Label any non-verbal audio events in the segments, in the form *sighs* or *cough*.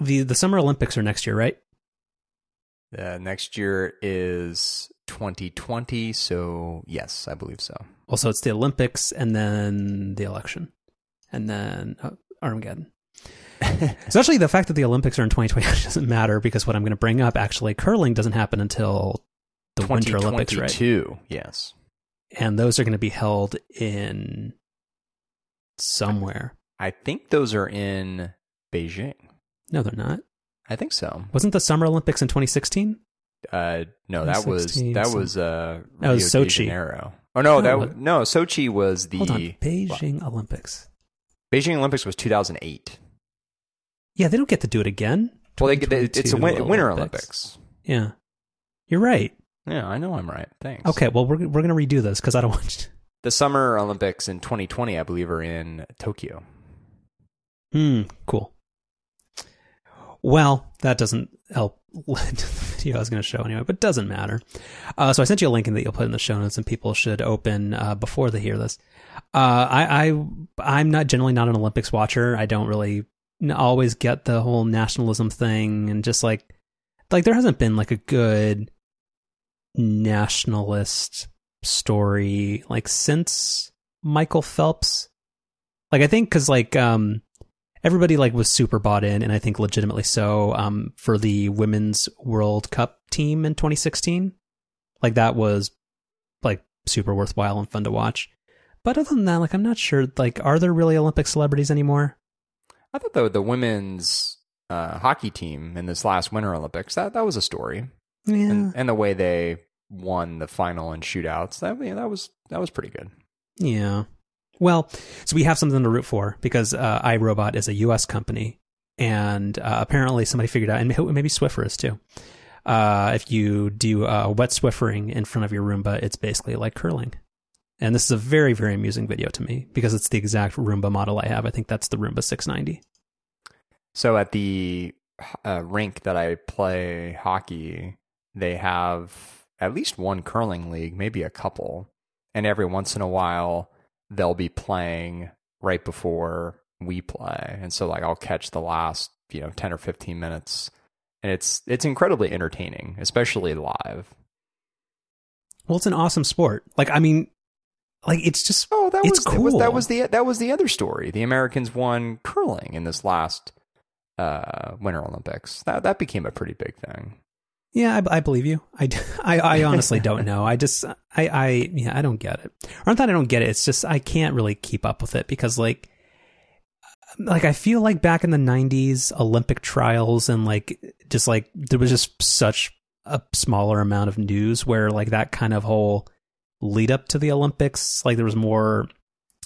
the the Summer Olympics are next year, right? Uh, next year is 2020, so yes, I believe so. Also, it's the Olympics and then the election, and then uh, Armageddon. *laughs* so actually, the fact that the Olympics are in 2020 *laughs* doesn't matter because what I'm going to bring up actually, curling doesn't happen until the Winter Olympics, right? 2022, yes. And those are going to be held in somewhere. I think those are in Beijing. No, they're not. I think so. Wasn't the Summer Olympics in 2016? Uh, no, that was that some- was uh That was Rio de Sochi. Janeiro. Oh no, No, that what- no Sochi was the Hold on, Beijing Olympics. Beijing Olympics was 2008. Yeah, they don't get to do it again. Well, they, they, it's a win, 2022 Winter Olympics. Yeah, you're right. Yeah, I know I'm right. Thanks. Okay, well we're we're gonna redo this because I don't *laughs* want. The Summer Olympics in 2020, I believe, are in Tokyo. Hmm. Cool. Well, that doesn't help *laughs* lend to the video I was going to show anyway, but doesn't matter. Uh, so I sent you a link in that you'll put in the show notes, and people should open uh, before they hear this. Uh, I, I I'm not generally not an Olympics watcher. I don't really always get the whole nationalism thing, and just like like there hasn't been like a good nationalist story like since Michael Phelps. Like I think because like um everybody like was super bought in and i think legitimately so um for the women's world cup team in 2016 like that was like super worthwhile and fun to watch. But other than that like i'm not sure like are there really olympic celebrities anymore? I thought though the women's uh, hockey team in this last Winter Olympics that that was a story, yeah. And and the way they won the final and shootouts that yeah, that was that was pretty good. yeah well so we have something to root for because uh, irobot is a us company and uh, apparently somebody figured out and maybe swiffer is too uh, if you do uh, wet swiffering in front of your Roomba, it's basically like curling. And this is a very, very amusing video to me because it's the exact Roomba model I have. I think that's the Roomba 690. So at the uh, rink that I play hockey, they have at least one curling league, maybe a couple, and every once in a while they'll be playing right before we play, and so like I'll catch the last you know ten or fifteen minutes, and it's it's incredibly entertaining, especially live. Well, it's an awesome sport. Like, I mean, like it's just Oh, that It's was, that was that was the that was the other story. The Americans won curling in this last uh, Winter Olympics. That that became a pretty big thing. Yeah, I, I believe you. I, *laughs* I, I honestly *laughs* don't know. I just, I, I, yeah, I don't get it. Or not that I don't get it. It's just I can't really keep up with it because, like, like I feel like back in the '90s, Olympic trials and like just like there was just such a smaller amount of news where like that kind of whole lead up to the Olympics, like there was more,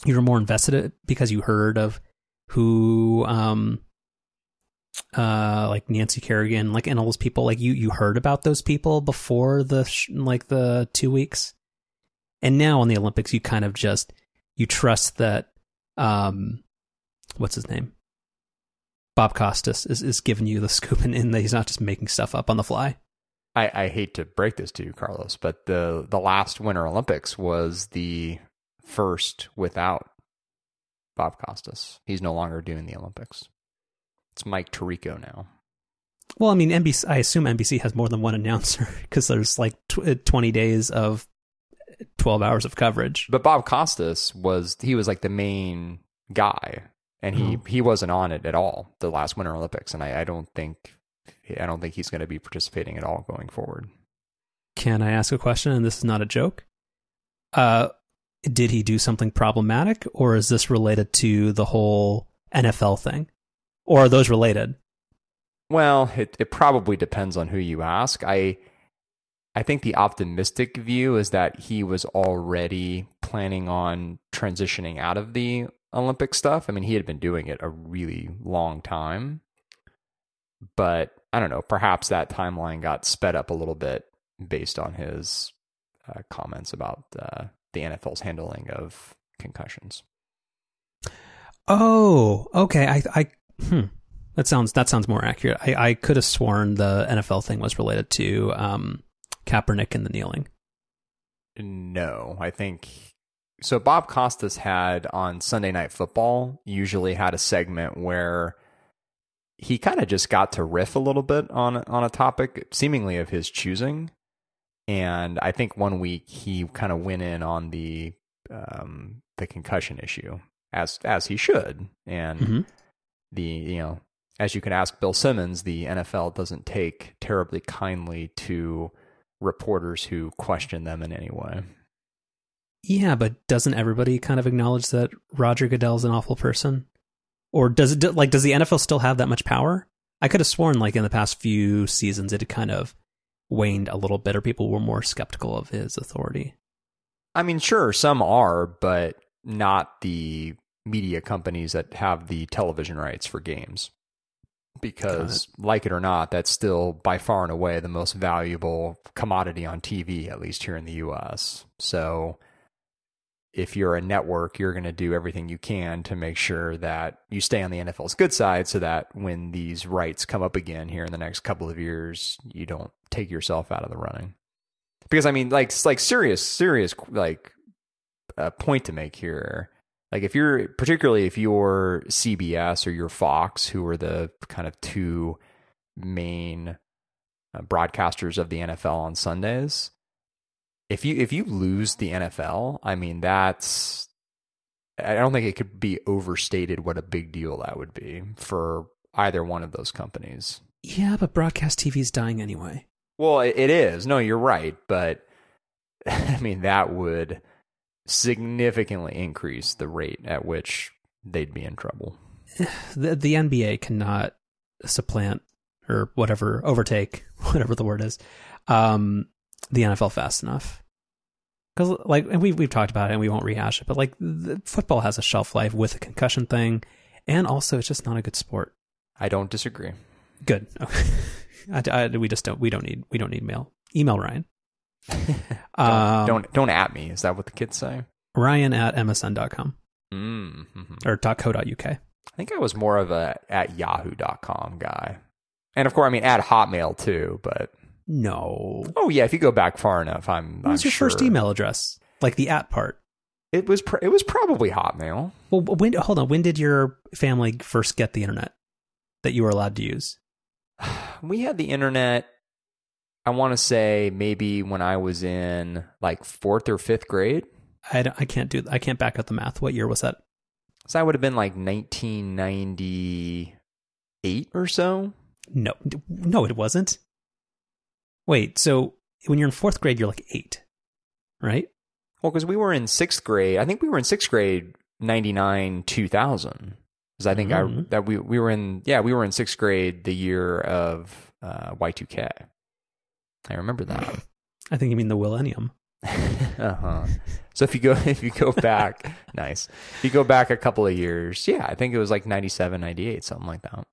you were more invested in because you heard of who, um, uh like Nancy Kerrigan like and all those people like you you heard about those people before the sh- like the 2 weeks and now on the Olympics you kind of just you trust that um what's his name Bob Costas is is giving you the *laughs* scoop and, and that he's not just making stuff up on the fly I, I hate to break this to you, Carlos, but the the last Winter Olympics was the first without Bob Costas. He's no longer doing the Olympics. It's Mike Tirico now. well I mean NBC I assume NBC has more than one *laughs* announcer because there's like tw- 20 days of 12 hours of coverage But Bob Costas was he was like the main guy, and he Oh. he wasn't on it at all the last Winter Olympics, and I, I don't think I don't think he's going to be participating at all going forward. Can I ask a question? And this is not a joke. Uh, did he do something problematic, or is this related to the whole NFL thing, or are those related? Well, it it probably depends on who you ask. I I think the optimistic view is that he was already planning on transitioning out of the Olympic stuff. I mean, he had been doing it a really long time. But I don't know, perhaps that timeline got sped up a little bit based on his uh, comments about uh, the NFL's handling of concussions. Oh, okay. I, I, hmm. That sounds that sounds more accurate. I, I could have sworn the NFL thing was related to um, Kaepernick and the kneeling. No, I think so. Bob Costas had on Sunday Night Football usually had a segment where he kind of just got to riff a little bit on on a topic seemingly of his choosing. And I think one week he kind of went in on the um, the concussion issue as as he should. And Mm-hmm. The you know as you can ask Bill Simmons, the NFL doesn't take terribly kindly to reporters who question them in any way. Yeah, but doesn't everybody kind of acknowledge that Roger Goodell's an awful person? Or does it like does the NFL still have that much power? I could have sworn like in the past few seasons it had kind of waned a little bit or people were more skeptical of his authority. I mean, sure, some are, but not the media companies that have the television rights for games. Because, like it or not, that's still by far and away the most valuable commodity on TV, at least here in the US. So, if you're a network, you're going to do everything you can to make sure that you stay on the NFL's good side so that when these rights come up again here in the next couple of years, you don't take yourself out of the running. Because I mean, like, like serious, serious, like, a point to make here. Like, if you're, particularly if you're CBS or you're Fox, who are the kind of two main uh, broadcasters of the NFL on Sundays, if you if you lose the NFL, I mean that's I don't think it could be overstated what a big deal that would be for either one of those companies. Yeah, but broadcast TV is dying anyway. Well, it it is. No, you're right, but *laughs* I mean that would significantly increase the rate at which they'd be in trouble. The the NBA cannot supplant or whatever overtake *laughs* whatever the word is um the NFL fast enough. Cuz like and we've, we've talked about it and we won't rehash it, but like the, football has a shelf life with a concussion thing and also it's just not a good sport. I don't disagree. Good. Okay. *laughs* I, I, we just don't we don't need we don't need mail. Email Ryan. *laughs* Don't, Um, don't don't at me. Is that what the kids say? Ryan at msn.com Mm-hmm. or .co.uk. I think I was more of a at yahoo.com guy. And of course, I mean, at Hotmail too, but No. oh yeah, if you go back far enough, I'm. What was I'm your first email address? Like the at part. It was pr- it was probably Hotmail. Well, when hold on, when did your family first get the internet that you were allowed to use? *sighs* We had the internet. I want to say maybe when I was in like fourth or fifth grade. I, I can't do I can't back up the math. What year was that? So I would have been like 1998 or so. No, no, it wasn't. Wait, so when you're in fourth grade, you're like eight, right? Well, because we were in sixth grade. I think we were in sixth grade 99 2000. Because I think I Mhm. that we we were in yeah we were in sixth grade the year of uh, Y2K. I remember that. *laughs* I think you mean the millennium. *laughs* uh-huh. So if you go *laughs* if you go back, nice. If you go back a couple of years, yeah, I think it was like 97, 98, something like that.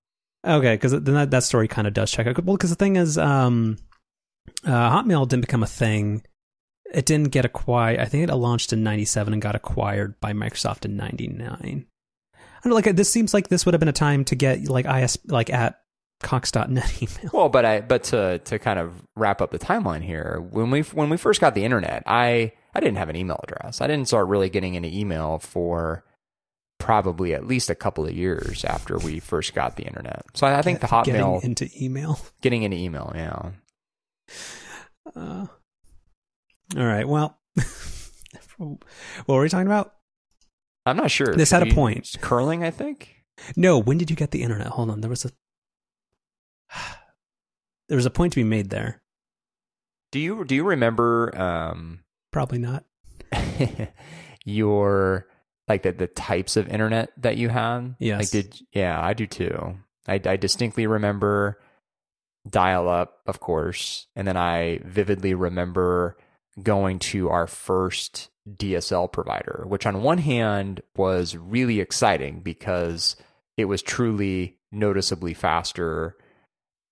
Okay, because then that, that story kind of does check out. Well, because the thing is, um, uh, Hotmail didn't become a thing. It didn't get acquired. I think it launched in '97 and got acquired by Microsoft in '99. I don't know, like this seems like this would have been a time to get like is like at cox.net *laughs* email. Well, but I but to to kind of wrap up the timeline here, when we when we first got the internet, I I didn't have an email address. I didn't start really getting into email for probably at least a couple of years after we first got the internet. So I, I think the Hotmail getting into email. getting into email, yeah. Uh, all right. Well, *laughs* what were we talking about? I'm not sure. This had a point. Curling, I think. No. When did you get the internet? Hold on. There was a *sighs* there was a point to be made there. Do you do you remember um Probably not. *laughs* your like the the types of internet that you had? Yes. Like did yeah, I do too. I I distinctly remember dial up, of course, and then I vividly remember going to our first DSL provider, which on one hand was really exciting because it was truly noticeably faster.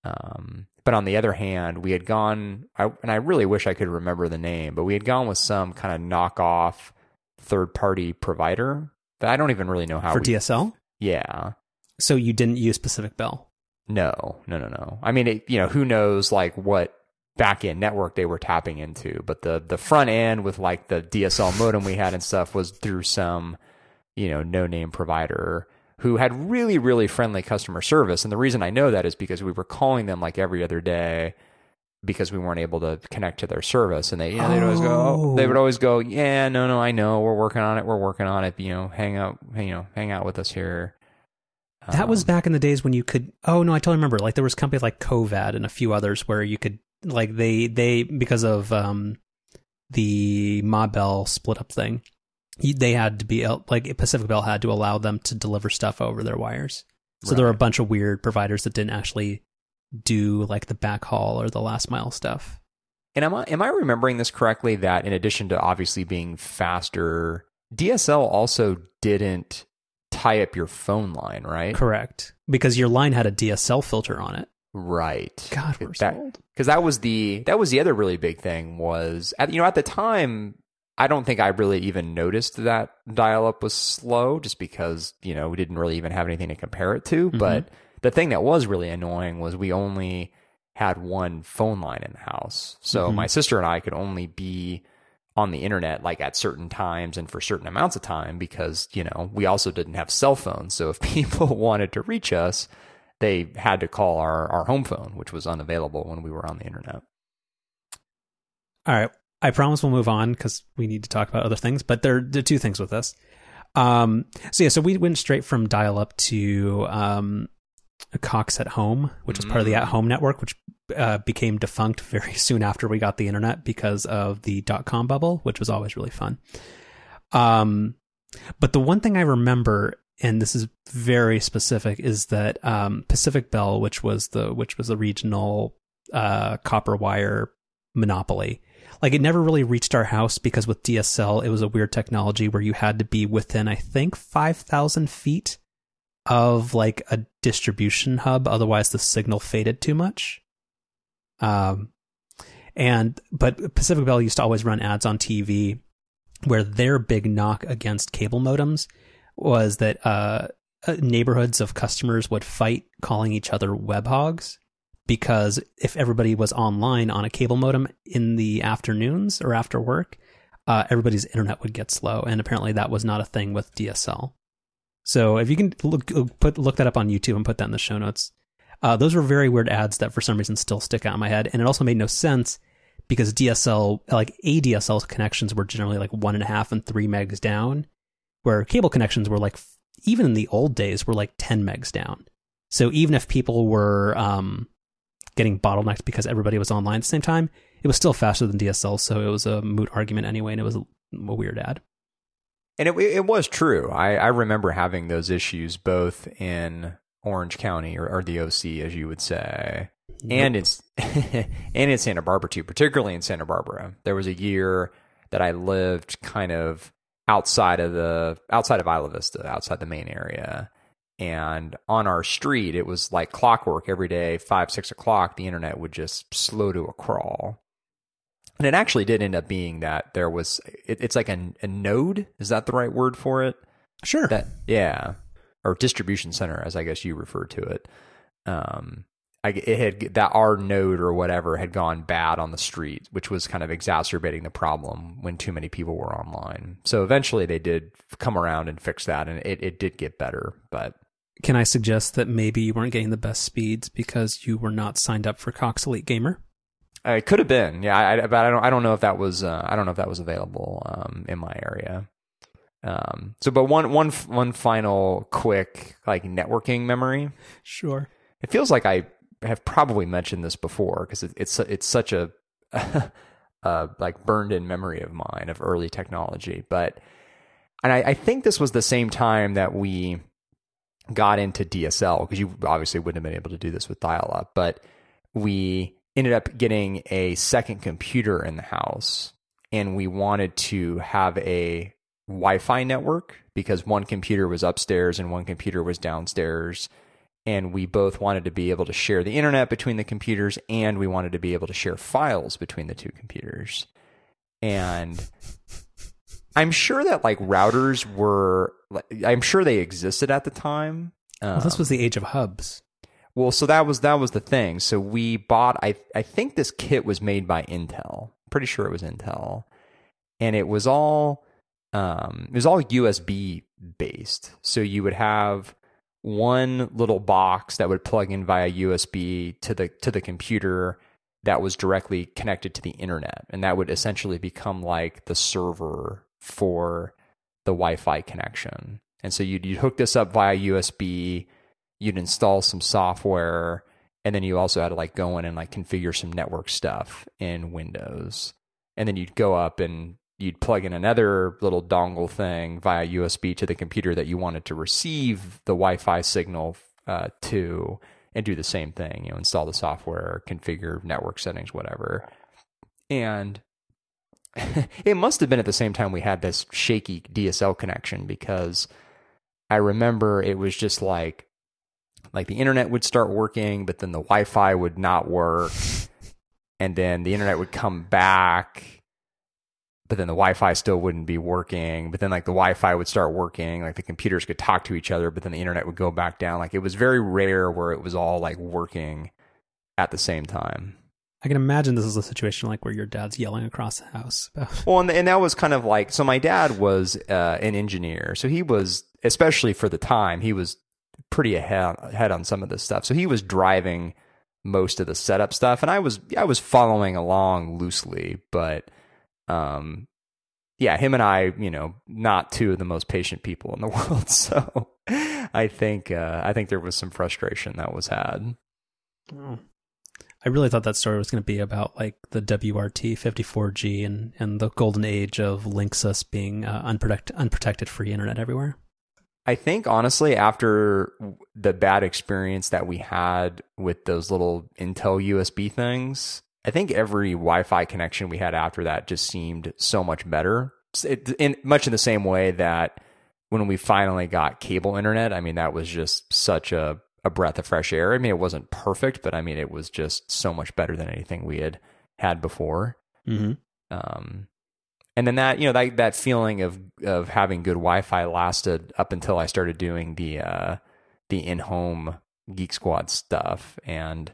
Um, but on the other hand, we had gone, I, and I really wish I could remember the name, but we had gone with some kind of knockoff third party provider that I don't even really know how For we, DSL? Yeah. So you didn't use Pacific Bell. No, no, no, no. I mean, it, you know, who knows like what back end network they were tapping into, but the the front end with like the DSL modem we had and stuff was through some, you know, no name provider who had really, really friendly customer service. And the reason I know that is because we were calling them like every other day because we weren't able to connect to their service. And they, you know, they'd always go, oh, they would always go, yeah, no, no, I know, we're working on it, we're working on it. You know, hang out, you know, hang out with us here. That was Um, back in the days when you could. Oh no, I totally remember. Like there was companies like Covad and a few others where you could like they they because of um the Ma Bell split up thing, they had to be like Pacific Bell had to allow them to deliver stuff over their wires. So there were a bunch of weird providers that didn't actually do like the backhaul or the last mile stuff. And am I am I remembering this correctly? That in addition to obviously being faster, DSL also didn't tie up your phone line, right? Correct, because your line had a DSL filter on it. Right. God, we're that, so old. because that was the that was the other really big thing was at you know at the time I don't think I really even noticed that dial up was slow just because you know we didn't really even have anything to compare it to. But the thing that was really annoying was we only had one phone line in the house, so Mhm. my sister and I could only be on the internet like at certain times and for certain amounts of time because you know we also didn't have cell phones so if *laughs* people wanted to reach us they had to call our, our home phone which was unavailable when we were on the internet All right. I promise we'll move on because we need to talk about other things, but there, there are two things with this. Um, so yeah, so we went straight from dial up to um, Cox at home, which was part of the Mm. at home network, which uh, became defunct very *laughs* soon after we got the internet because of the dot com bubble, which was always really fun. Um, but the one thing I remember, and this is very specific, is that um, Pacific Bell, which was the which was the regional uh, copper wire monopoly, like it never really reached our house because with DSL, it was a weird technology where you had to be within, I think, five thousand feet of like a distribution hub, otherwise the signal faded too much. Um, and but Pacific Bell used to always run ads on TV where their big knock against cable modems was that uh, uh, neighborhoods of customers would fight calling each other web hogs because if everybody was online on a cable modem in the afternoons or after work, uh, everybody's internet would get slow, and apparently that was not a thing with DSL. So if you can look put look that up on YouTube and put that in the show notes, uh, those were very weird ads that for some reason still stick out in my head, and it also made no sense because DSL like ADSL connections were generally like one and a half and three megs down, where cable connections were like even in the old days were like ten megs down. So even if people were um, getting bottlenecked because everybody was online at the same time, it was still faster than DSL. So it was a moot argument anyway, and it was a, a weird ad. and it, it was true I, I remember having those issues both in orange county or, or the oc as you would say and it's *laughs* and in Santa Barbara too, particularly in Santa Barbara. There was a year that I lived kind of outside of the outside of Isla Vista, outside the main area. And on our street, it was like clockwork every day, five, six o'clock, the internet would just slow to a crawl. And it actually did end up being that there was, it, it's like a, a node. Is that the right word for it? sure. that yeah or distribution center as i guess you refer to it um I, it had that our node or whatever had gone bad on the street which was kind of exacerbating the problem when too many people were online so eventually they did come around and fix that and it, it did get better but Can I suggest that maybe you weren't getting the best speeds because you were not signed up for Cox Elite Gamer? uh, it could have been yeah I, but i don't i don't know if that was uh, i don't know if that was available um in my area um so but one one one final quick like networking memory Sure. It feels like I have probably mentioned this before because it, it's it's such a *laughs* uh, like burned in memory of mine of early technology. But and I, I think this was the same time that we got into DSL because you obviously wouldn't have been able to do this with dial up, but we ended up getting a second computer in the house and we wanted to have a Wi-Fi network because one computer was upstairs and one computer was downstairs and we both wanted to be able to share the internet between the computers and we wanted to be able to share files between the two computers. And i'm sure that like routers were i'm sure they existed at the time. Um, Well, this was the age of hubs. well so that was that was the thing. So we bought i i think this kit was made by intel. Pretty sure it was intel. And it was all um it was all usb based. So you would have one little box that would plug in via USB to the to the computer that was directly connected to the internet. And that would essentially become like the server for the Wi-Fi connection. And so you'd, you'd hook this up via USB, you'd install some software, and then you also had to like go in and like configure some network stuff in Windows. And then you'd go up and you'd plug in another little dongle thing via USB to the computer that you wanted to receive the Wi-Fi signal uh, to, and do the same thing. You know, install the software, configure network settings, whatever. And *laughs* it must have been at the same time we had this shaky DSL connection because I remember it was just like like the internet would start working, but then the Wi-Fi would not work, *laughs* and then the internet would come back, but then the Wi-Fi still wouldn't be working. But then like the Wi-Fi would start working, like the computers could talk to each other, but then the internet would go back down. Like it was very rare where it was all like working at the same time. I can imagine this is a situation like where your dad's yelling across the house. well, and, and that was kind of like so. My dad was uh, an engineer, so he was especially for the time he was pretty ahead ahead on some of this stuff. So he was driving most of the setup stuff, and I was I was following along loosely, but um, yeah, him and I, you know, not two of the most patient people in the *laughs* world. So I think uh, I think there was some frustration that was had. Oh. I really thought that story was going to be about like the WRT 54G and, and the golden age of Linksys being uh, unprotected, unprotected free internet everywhere. I think honestly, after the bad experience that we had with those little Intel USB things, I think every Wi-Fi connection we had after that just seemed so much better. It, in much in the same way that when we finally got cable internet, I mean that was just such a a breath of fresh air. I mean it wasn't perfect, but I mean it was just so much better than anything we had had before. Mm-hmm. Um, and then that you know that that feeling of of having good Wi-Fi lasted up until I started doing the uh, the in-home Geek Squad stuff and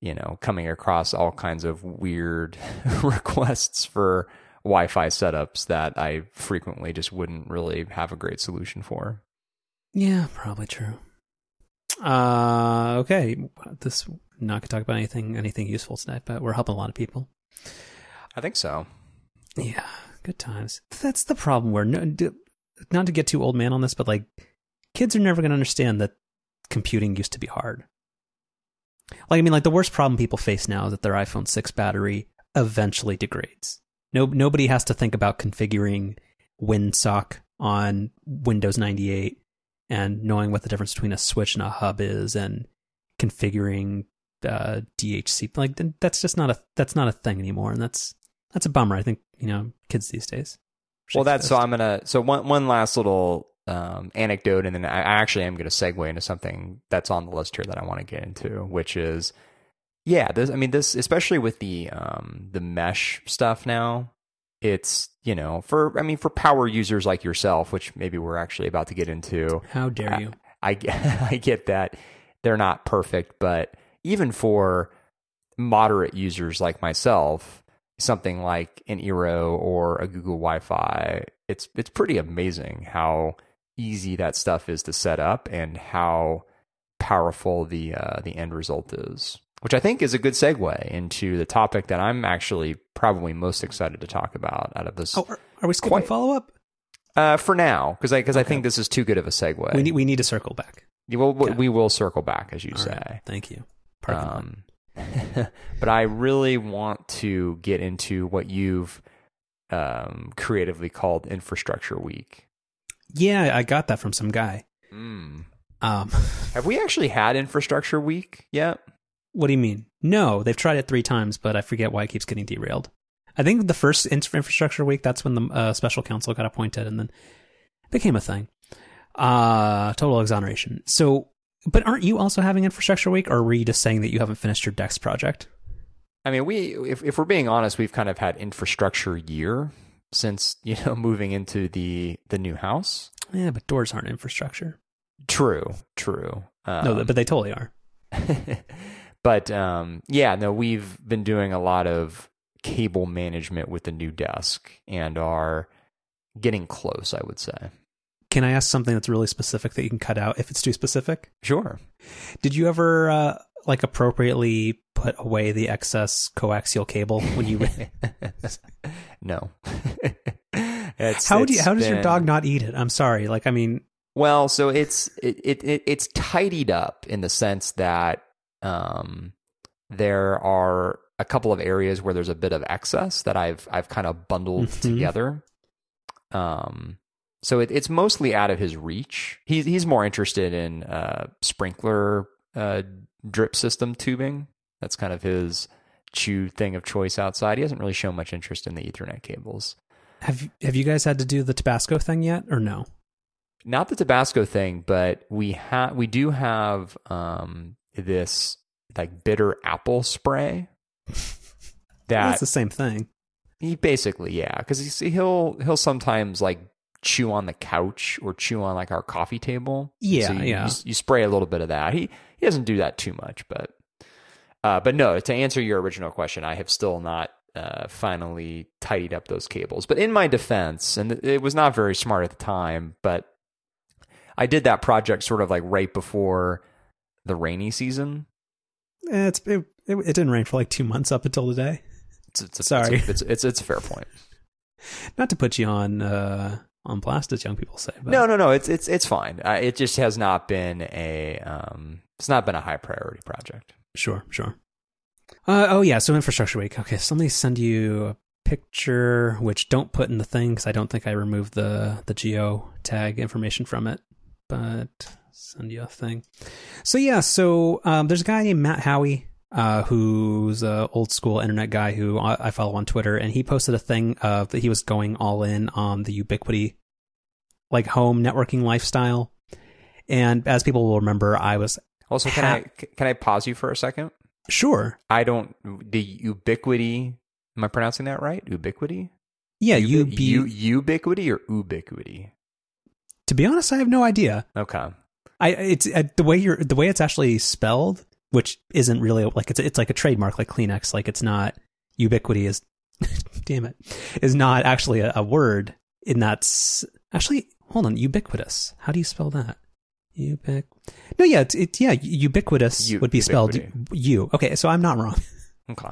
you know coming across all kinds of weird *laughs* requests for Wi-Fi setups that I frequently just wouldn't really have a great solution for. Yeah, probably true. Uh, okay, this not gonna talk about anything anything useful tonight, but we're helping a lot of people. I think so. Yeah, good times. That's the problem. Where no, not to get too old man on this, but like kids are never going to understand that computing used to be hard. Like I mean, like the worst problem people face now is that their iPhone six battery eventually degrades. No, nobody has to think about configuring WinSock on Windows ninety eight and knowing what the difference between a switch and a hub is and configuring uh, DHC. Like that's just not a that's not a thing anymore, and that's that's a bummer. I think you know kids these days. Well, that's so I'm gonna so one one last little um, anecdote, and then I actually am gonna segue into something that's on the list here that I want to get into, which is yeah, this I mean this especially with the um, the mesh stuff now. It's you know for I mean for power users like yourself, which maybe we're actually about to get into. How dare you? I, I, *laughs* I get that they're not perfect, but even for moderate users like myself, something like an Eero or a Google Wi-Fi, it's it's pretty amazing how easy that stuff is to set up and how powerful the uh, the end result is. Which I think is a good segue into the topic that I'm actually probably most excited to talk about out of this. Oh, are, are we skipping follow up? Uh, for now, because I because okay. I think this is too good of a segue. We need we need to circle back. Will, okay. We will circle back, as you All say. Right. Thank you. Um, *laughs* but I really want to get into what you've um, creatively called Infrastructure Week. Yeah, I got that from some guy. Mm. Um, *laughs* Have we actually had Infrastructure Week yet? What do you mean? No, they've tried it three times, but I forget why it keeps getting derailed. I think the first Infrastructure Week, that's when the uh, special counsel got appointed and then became a thing. Uh, total exoneration. So but aren't you also having Infrastructure Week, or were you just saying that you haven't finished your Dex project? I mean, we if if we're being honest, we've kind of had infrastructure year since *laughs* you know moving into the the new house. Yeah, but doors aren't infrastructure. True, true. Um, no, but they totally are. *laughs* but um, yeah, no, we've been doing a lot of cable management with the new desk and are getting close. I would say can I ask something that's really specific that you can cut out if it's too specific? Sure. Did you ever uh, like appropriately put away the excess coaxial cable when you? *laughs* no. *laughs* It's- how do you, it's how does your dog not eat it? I'm sorry. Like I mean, Well, so it's it, it, it it's tidied up in the sense that um, there are a couple of areas where there's a bit of excess that I've I've kind of bundled Mhm. together. Um, so it, it's mostly out of his reach. He's he's more interested in uh, sprinkler uh, drip system tubing. That's kind of his chew thing of choice outside. He hasn't really shown much interest in the Ethernet cables. have have you guys had to do the Tabasco thing yet or no? not the Tabasco thing, but we have we do have um, this like bitter apple spray *laughs* that it's the same thing. he basically yeah because he'll he'll sometimes like chew on the couch or chew on like our coffee table. Yeah, So you, yeah. You, you spray a little bit of that. He he doesn't do that too much, but uh, but no. To answer your original question, I have still not. Uh, finally tidied up those cables. But in my defense, and it was not very smart at the time, but I did that project sort of like right before the rainy season. Eh, It's it, it, it didn't rain for like two months up until today. It's, it's, it's, Sorry. it's, it's, it's a fair point. Not to put you on uh, on blast, as young people say. But No, no, no. It's it's it's fine. Uh, it just has not been a um. It's not been a high priority project. Sure, sure. Uh, oh yeah, so infrastructure week. Okay, so let me send you a picture, which don't put in the thing because I don't think I removed the the geo tag information from it. But send you a thing. So yeah, so um, there's a guy named Matt Haughey, uh, who's a old school internet guy who I I follow on Twitter, and he posted a thing of that he was going all in on the Ubiquiti, like home networking lifestyle. And as people will remember, I was Also, can Ha- I can I pause you for a second? sure, I don't the ubiquity. Am I pronouncing that right? Ubiquiti. yeah, you Ubi- ubiquity or ubiquity. To be honest, I have no idea. Okay. I it's uh, the way you're the way it's actually spelled, which isn't really like it's it's like a trademark, like Kleenex. Like it's not ubiquity is, *laughs* damn it, is not actually a, a word in that. s- Actually, hold on, ubiquitous. How do you spell that? Ubiq. No, yeah, it's it, yeah, ubiquitous U- would be spelled ubiquity. U. Okay, so I'm not wrong. *laughs* Okay.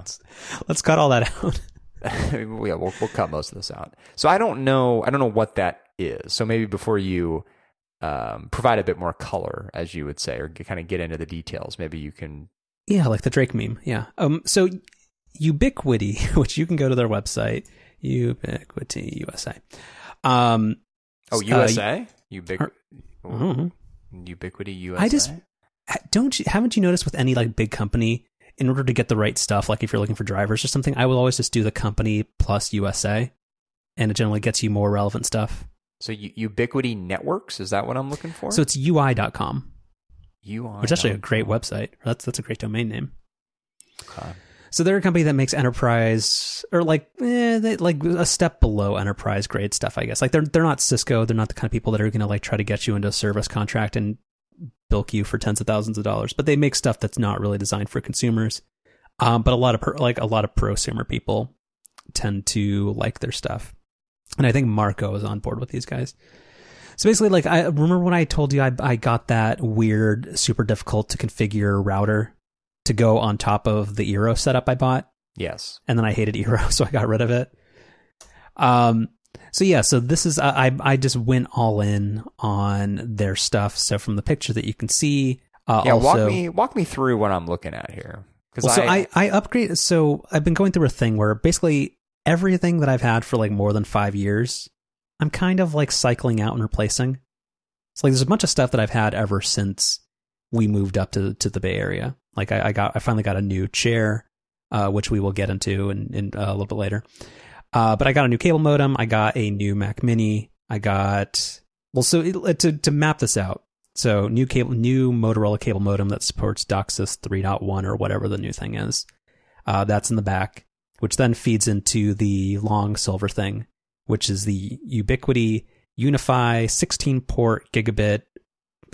Let's cut all that out. *laughs* yeah, we'll we'll cut most of this out. So I don't know. I don't know what that is. So maybe before you um, provide a bit more color, as you would say, or kind of get into the details, maybe you can. Yeah, like the Drake meme. Yeah. Um. So Ubiquiti, *laughs* which you can go to their website, Ubiquiti USA. Um. Oh, uh, USA. Ubiqu- Are- mhm. Ubiquiti USA. I just don't you haven't you noticed with any like big company in order to get the right stuff like if you're looking for drivers or something i will always just do the company plus usa and it generally gets you more relevant stuff so U- Ubiquiti Networks is that what I'm looking for? so it's ui.com UI. which is actually a great website. That's that's a great domain name. Okay. so they're a company that makes enterprise or like eh, they, like a step below enterprise grade stuff i guess. Like they're they're not cisco. They're not the kind of people that are going to like try to get you into a service contract and bilk you for tens of thousands of dollars. But they make stuff that's not really designed for consumers. Um, but a lot of per, like a lot of prosumer people tend to like their stuff and i think marco is on board with these guys so basically like i remember when i told you i, I got that weird super difficult to configure router to go on top of the Eero setup I bought, Yes. and then I hated Eero, *laughs* so I got rid of it. Um, so yeah, so this is I I just went all in on their stuff. So from the picture that you can see, uh, Yeah. also, walk me walk me through what I'm looking at here. Well, so I I upgrade. So I've been going through a thing where basically everything that I've had for like more than five years, I'm kind of like cycling out and replacing. It's like there's a bunch of stuff that I've had ever since we moved up to to the Bay Area. Like I, I got I finally got a new chair, uh, which we will get into in, in uh, a little bit later. Uh, but I got a new cable modem. I got a new Mac Mini. I got well. So it, to to map this out, so new cable, new Motorola cable modem that supports DOCSIS 3.1 or whatever the new thing is. Uh, that's in the back, which then feeds into the long silver thing, which is the Ubiquiti UniFi 16 port gigabit,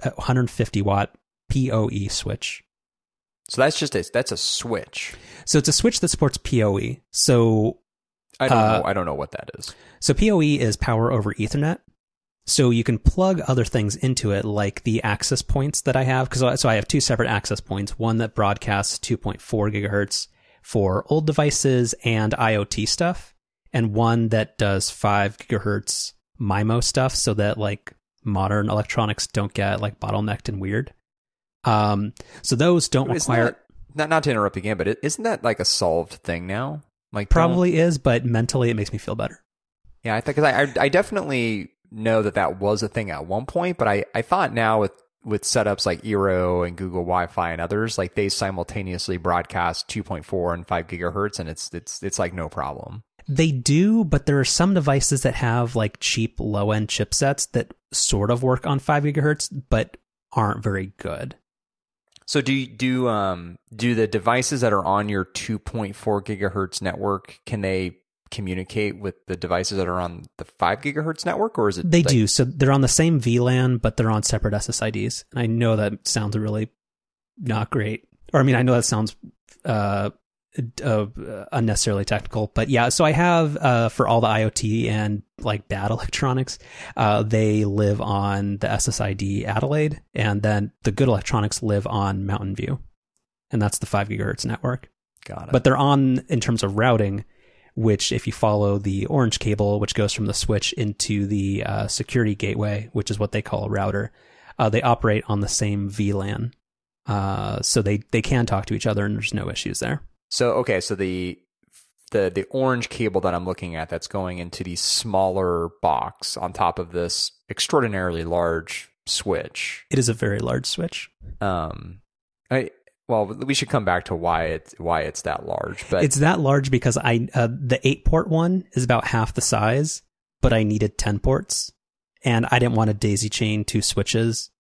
uh, 150 watt PoE switch. so that's just a that's a switch. So it's a switch that supports PoE. So I don't Uh, know. I don't know what that is. so PoE is power over Ethernet. So you can plug other things into it, like the access points that I have. Because so I have two separate access points: one that broadcasts 2.4 gigahertz for old devices and IoT stuff, and one that does five gigahertz MIMO stuff, so that like modern electronics don't get like bottlenecked and weird. Um, so those don't Isn't require. that- not not to interrupt again, but isn't that like a solved thing now? Like don't- Probably is, but mentally it makes me feel better. Yeah, I think 'cause I, I I definitely know that that was a thing at one point, but I I thought now with with setups like Eero and Google Wi-Fi and others, like they simultaneously broadcast 2.4 and 5 gigahertz, and it's it's it's like no problem. They do, but there are some devices that have like cheap low end chipsets that sort of work on five gigahertz, but aren't very good. So do do um do the devices that are on your 2.4 gigahertz network can they communicate with the devices that are on the 5 gigahertz network, or is it They like- do. So they're on the same VLAN, but they're on separate SSIDs. And I know that sounds really not great. Or I mean, I know that sounds uh, uh, unnecessarily technical, but yeah. So I have uh, for all the IoT and like bad *laughs* electronics, uh, they live on the SSID Adelaide, and then the good electronics live on Mountain View, and that's the five gigahertz network. Got it. But they're on in terms of routing, which if you follow the orange cable, which goes from the switch into the uh, security gateway, which is what they call a router, uh, they operate on the same VLAN. Uh, so they, they can talk to each other and there's no issues there. So okay, so the the the orange cable that I'm looking at that's going into the smaller box on top of this extraordinarily large switch. It is a very large switch. Um, I well, we should come back to why it's why it's that large, but it's that large because I uh, the eight port one is about half the size, but I needed ten ports, and I didn't want to daisy chain two switches,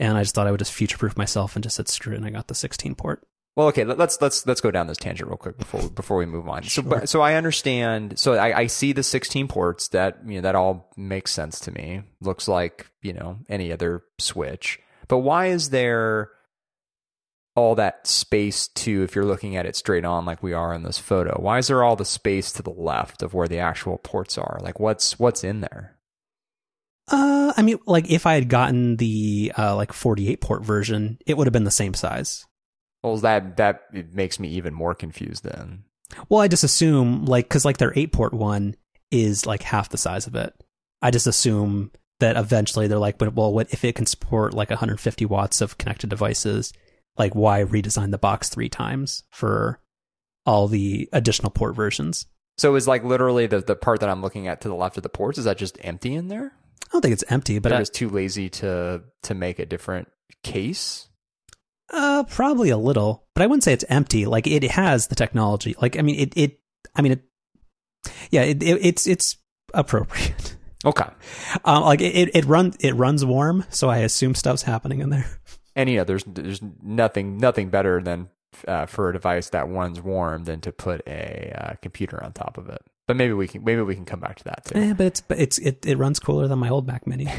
and I just thought I would just future proof myself and just said screw it, and I got the sixteen port. Well, okay, let- let's let's let's go down this tangent real quick before before we move on. So, Sure. but, so I understand. So I, I see the 16 ports. That you know that all makes sense to me. Looks like you know any other switch. But why is there all that space to if you're looking at it straight on like we are in this photo? Why is there all the space to the left of where the actual ports are? Like what's what's in there? Uh, I mean, like if I had gotten the uh like forty eight port version, it would have been the same size. Well, that that it makes me even more confused then. Well, I just assume like because like their eight port one is like half the size of it. I just assume that eventually they're like, but well, what if it can support like 150 watts of connected devices? Like, why redesign the box three times for all the additional port versions? So is like literally the the part that I'm looking at to the left of the ports is that just empty in there? I don't think it's empty, but they're I, just too lazy to to make a different case. uh, probably a little. But I wouldn't say it's empty. Like it has the technology. Like I mean, it it. I mean, it. Yeah, it, it it's it's appropriate. *laughs* Okay. Um, like it, it, it runs it runs warm, so I assume stuff's happening in there. And you know, there's there's nothing nothing better than uh, for a device that runs warm than to put a uh, computer on top of it. But maybe we can maybe we can come back to that too. Yeah, but it's but it's it, it runs cooler than my old Mac Mini. *laughs*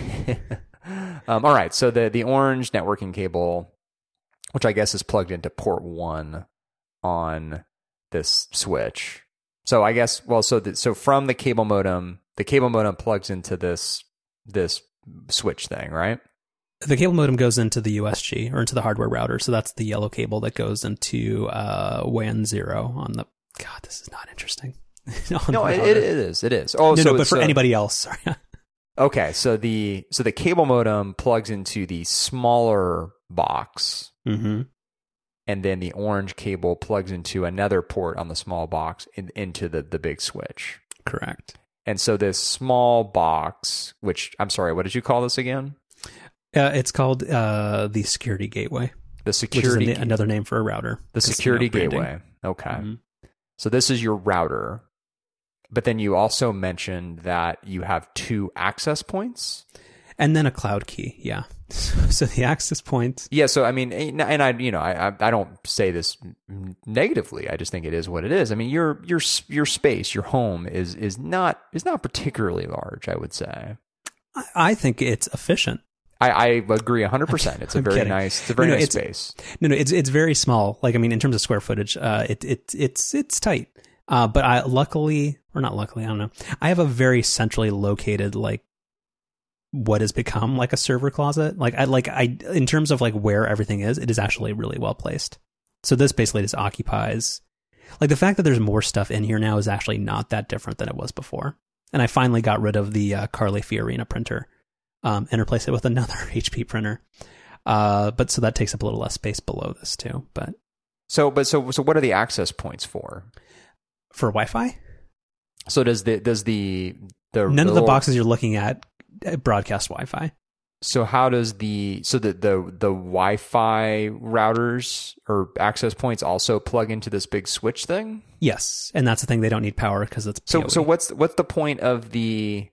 *laughs* um, all right. So the the orange networking cable, which I guess is plugged into port one on this switch. So I guess well, so the, so from the cable modem, the cable modem plugs into this this switch thing, right? The cable modem goes into the USG or into the hardware router, so that's the yellow cable that goes into uh, WAN zero on the. God, this is not interesting. *laughs* No, it, it is. It is. Oh, no, so no, but for anybody else, *laughs* sorry. Okay, so the so the cable modem plugs into the smaller box, mm-hmm. and then the orange cable plugs into another port on the small box in, into the the big switch. Correct. And so this small box, which I'm sorry, what did you call this again? Uh, it's called uh, the security gateway, The security is a, another name for a router. the security gateway. Okay. Mhm. So this is your router. But then you also mentioned that you have two access points. And then a cloud key, yeah. *laughs* So the access point Yeah, so I mean, and I, you know, I, I don't say this negatively. I just think it is what it is. I mean, your your your space, your home is is not is not particularly large. I would say. I think it's efficient. I, I agree hundred percent. It's a I'm very kidding. nice. It's a very No, no, nice it's- space. No, no, it's it's very small. Like I mean, in terms of square footage, uh, it it it's it's tight. Uh, but I luckily or not luckily, I don't know. I have a very centrally located like what has become like a server closet. Like I like I in terms of like where everything is, it is actually really well placed. So this basically just occupies like the fact that there's more stuff in here now is actually not that different than it was before. And I finally got rid of the uh, Carly Fiorina printer um, and replaced it with another *laughs* HP printer. Uh, but so that takes up a little less space below this too. But So, but so so what are the access points for? for Wi-Fi, So does the does the the none of the little- boxes you're looking at uh, broadcast Wi-Fi. So how does the so the the the Wi-Fi routers or access points also plug into this big switch thing? Yes, and that's the thing. They don't need power because it's So PoE. so what's what's the point of the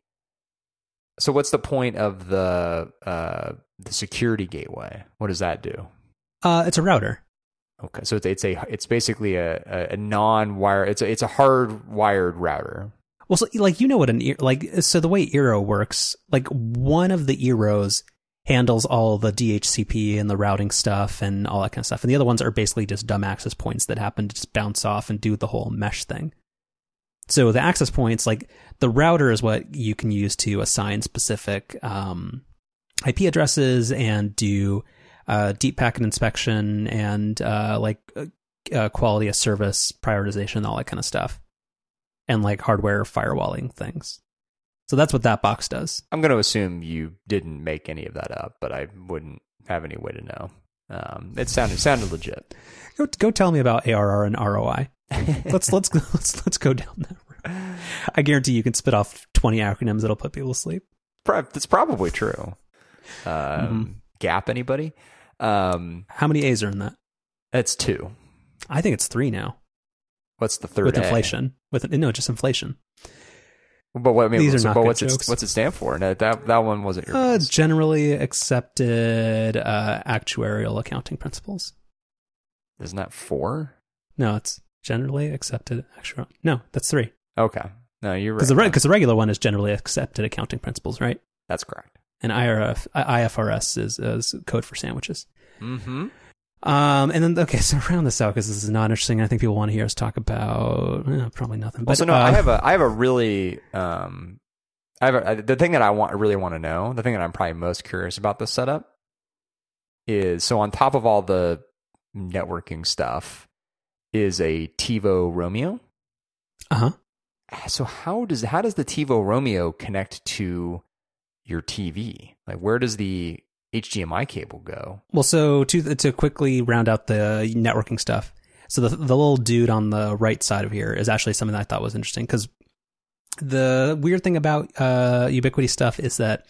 so what's the point of the uh the security gateway? What does that do? uh, it's a router. Okay, so it's it's a it's basically a a, a non-wire it's a it's a hard wired router. Well, so, like you know what an ear like so the way Eero works, like one of the Eeros handles all the DHCP and the routing stuff and all that kind of stuff, and the other ones are basically just dumb access points that happen to just bounce off and do the whole mesh thing. So the access points, like the router, is what you can use to assign specific um, IP addresses and do uh, deep packet inspection and uh, like uh, uh, quality of service prioritization, all that kind of stuff and like hardware firewalling things. So that's what that box does. I'm going to assume you didn't make any of that up, but I wouldn't have any way to know. Um, it sounded sounded legit. Go, go tell me about ARR and ROI. Let's let's go, *laughs* let's let's go down that road. I guarantee you can spit off 20 acronyms that'll put people to sleep. That's probably true. Um, Mhm. GAAP anybody? Um, How many A's are in that? that's two. I think it's 3 now What's the third? with A? inflation. With no, just inflation. But what I mean, These are not what's jokes. it what's it stand for? No, that that one wasn't your. Uh, generally accepted uh, actuarial accounting principles. Isn't that four? No, it's generally accepted actuarial. No, that's 3. Okay, no, you're right. Because the because the regular one is generally accepted accounting principles, right? That's correct. and IRF, IFRS is, is code for sandwiches. Mm-hmm. Um, and then okay, *laughs* so round this out because this is not interesting. I think people want to hear us talk about eh, probably nothing. But Also, no, uh, I have a I have a really um, I have a, the thing that I want really want to know. The thing that I'm probably most curious about this setup is so on top of all the networking stuff is a TiVo Roamio. uh-huh. So how does how does the TiVo Roamio connect to your TV? Like where does the HDMI cable go? Well, so to to quickly round out the networking stuff. So the the little dude on the right side of here is actually something that I thought was interesting because the weird thing about uh, Ubiquiti stuff is that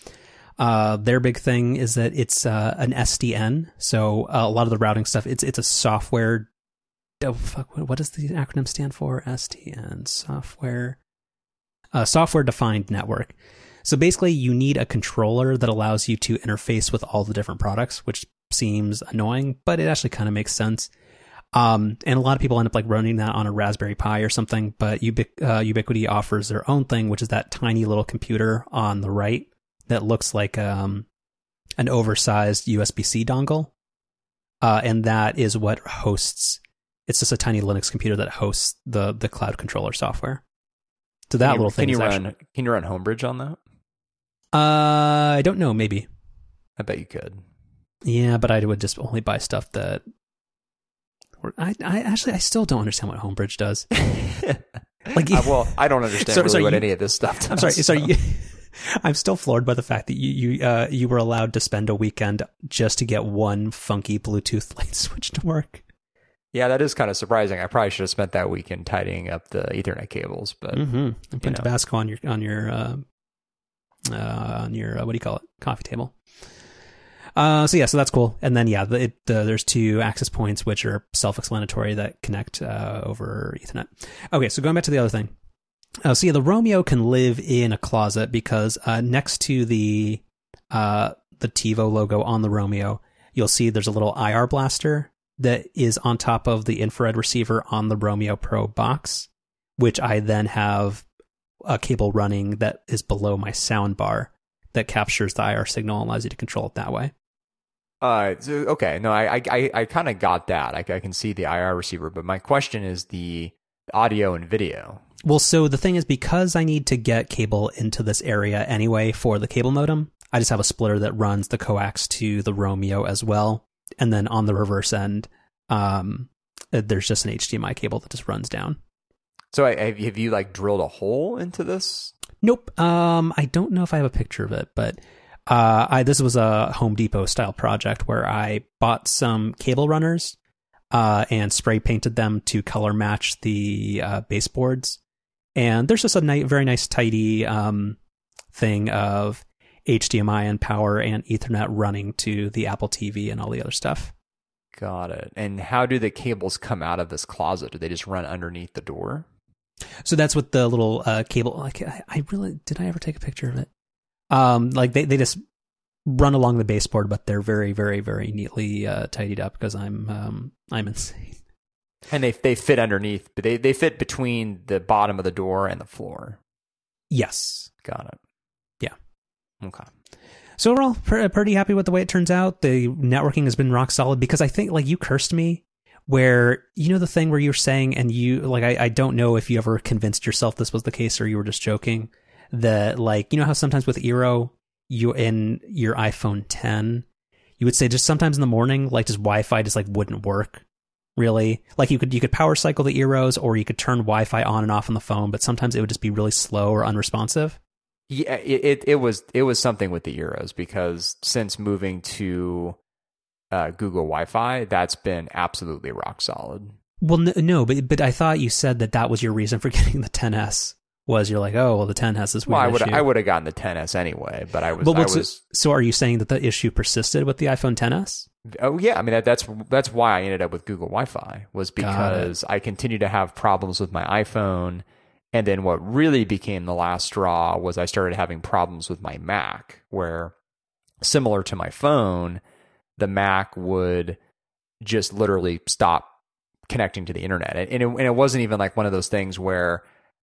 uh, their big thing is that it's uh, an SDN. So uh, a lot of the routing stuff it's it's a software. Oh fuck! What, does the acronym stand for? SDN software. Uh, software defined network. So basically, you need a controller that allows you to interface with all the different products, which seems annoying, but it actually kind of makes sense. Um, and a lot of people end up like running that on a Raspberry Pi or something, but Ubiq- uh, Ubiquiti offers their own thing, which is that tiny little computer on the right that looks like um, an oversized USB C dongle. Uh, and that is what hosts. It's just a tiny Linux computer that hosts the the cloud controller software. So that you- little thing Can you is run? actually. Can you run Homebridge on that? Uh, I don't know. Maybe. I bet you could. Yeah, but I would just only buy stuff that. I, I actually I still don't understand what Homebridge does. *laughs* Like- Uh, well, I don't *laughs* understand So- really so what you- any of this stuff. Does, I'm sorry. Sorry. You, *laughs* I'm still floored by the fact that you you uh, you were allowed to spend a weekend just to get one funky Bluetooth light switch to work. Yeah, that is kind of surprising. I probably should have spent that weekend tidying up the Ethernet cables, but Mm-hmm. And you put know. Tabasco on your on your uh, uh, on your uh, what do you call it coffee table. Uh, so yeah, so that's cool. And then yeah, the, it, the, there's two access points which are self-explanatory that connect uh, over Ethernet. Okay, so going back to the other thing. Uh, so yeah, the Roamio can live in a closet because uh, next to the uh, the TiVo logo on the Roamio, you'll see there's a little IR blaster that is on top of the infrared receiver on the Roamio Pro box, which I then have a cable running that is below my sound bar that captures the IR signal and allows you to control it that way. uh, so- okay. No, I I I, I kind of got that. I, I can see the IR receiver, but my question is the audio and video. Well, so the thing is, because I need to get cable into this area anyway for the cable modem, I just have a splitter that runs the coax to the Roamio as well, and then on the reverse end, um, uh, there's just an HDMI cable that just runs down. So I, have have you like drilled a hole into this? Nope. Um, I don't know if I have a picture of it, but uh, I this was a Home Depot style project where I bought some cable runners, uh, and spray painted them to color match the uh, baseboards. And there's just a ni- very nice, tidy um, thing of HDMI and power and Ethernet running to the Apple TV and all the other stuff. Got it. And how do the cables come out of this closet? Do they just run underneath the door? So that's what the little uh, cable. Like, I, I really did. I ever take a picture of it? Um, like they they just run along the baseboard, but they're very very very neatly uh, tidied up because I'm um I'm *laughs* insane. And they they fit underneath, but they they fit between the bottom of the door and the floor. Yes. Got it. Okay. So overall, pr- uh, pretty happy with the way it turns out. The networking has been rock solid because I think like you cursed me where you know the thing where you're saying and you like I, I don't know if you ever convinced yourself this was the case or you were just joking that like you know how sometimes with Eero you in your iPhone 10 you would say just sometimes in the morning like just Wi-Fi just like wouldn't work really like you could you could power cycle the Eeros or you could turn Wi-Fi on and off on the phone but sometimes it would just be really slow or unresponsive Yeah, it, it it was it was something with the Eeros because since moving to uh, Google Wi-Fi, that's been absolutely rock solid. well no, no but but I thought you said that that was your reason for *laughs* getting the 10s was you're like oh well the 10 has this weird Well, I would issue. I would have gotten the 10s anyway, but I was But I what's was so are you saying that the issue persisted with the iPhone 10s? oh yeah, I mean that, that's that's why I ended up with Google Wi-Fi was because I continued to have problems with my iPhone, and then what really became the last straw was I started having problems with my Mac, where similar to my phone, the Mac would just literally stop connecting to the internet. And it, and it wasn't even like one of those things where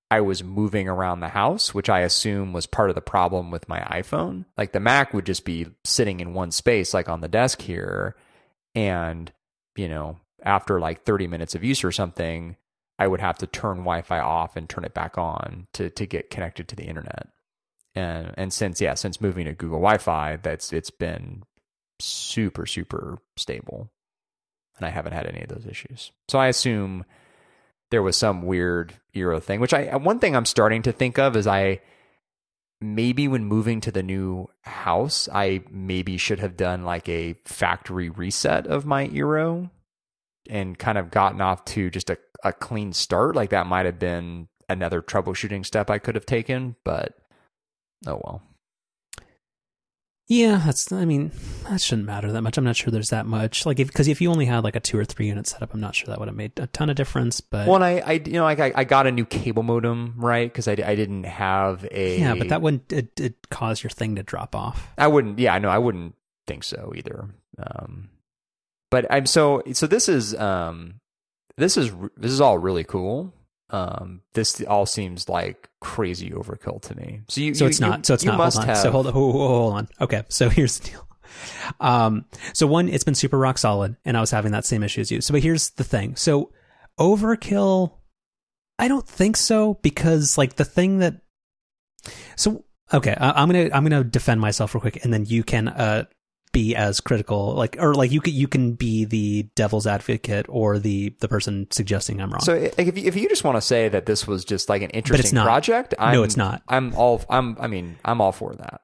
I was moving around the house, which I assume was part of the problem with my iPhone. Like the Mac would just be sitting in one space, like on the desk here. And, you know, after like 30 minutes of use or something, I would have to turn Wi-Fi off and turn it back on to to get connected to the internet. And and since yeah, since moving to Google Wi-Fi, that's it's been super super stable, and I haven't had any of those issues. So I assume there was some weird Eero thing. Which I one thing I'm starting to think of is I maybe when moving to the new house, I maybe should have done like a factory reset of my Eero and kind of gotten off to just a, a clean start. Like that might have been another troubleshooting step I could have taken, but oh well. Yeah, that's. I mean, that shouldn't matter that much. I'm not sure there's that much. Like, if because if you only had like a two or three unit setup, I'm not sure that would have made a ton of difference. But Well, I, I you know, like I, I got a new cable modem, right? Because I, I didn't have a. yeah, but that wouldn't it, it cause your thing to drop off. I wouldn't. Yeah, I know. I wouldn't think so either. Um, but I'm so so. This is um, this is this is all really cool. Um, this all seems like crazy overkill to me. So you, So you- it's not. you- so it's not. Hold on. have. So hold, hold, hold on. Okay. So *laughs* here's the deal. Um, so one, it's been super rock solid, and I was having that same issue as you. So, but here's the thing. So overkill, I don't think so because like the thing that. So okay, I, I'm gonna I'm gonna defend myself real quick, and then you can uh be as critical like or like you can you can be the devil's advocate or the the person suggesting I'm wrong. So like, if you, if you just want to say that this was just like an interesting project, I'm, No, it's not. I'm all. I'm. I mean, I'm all for that.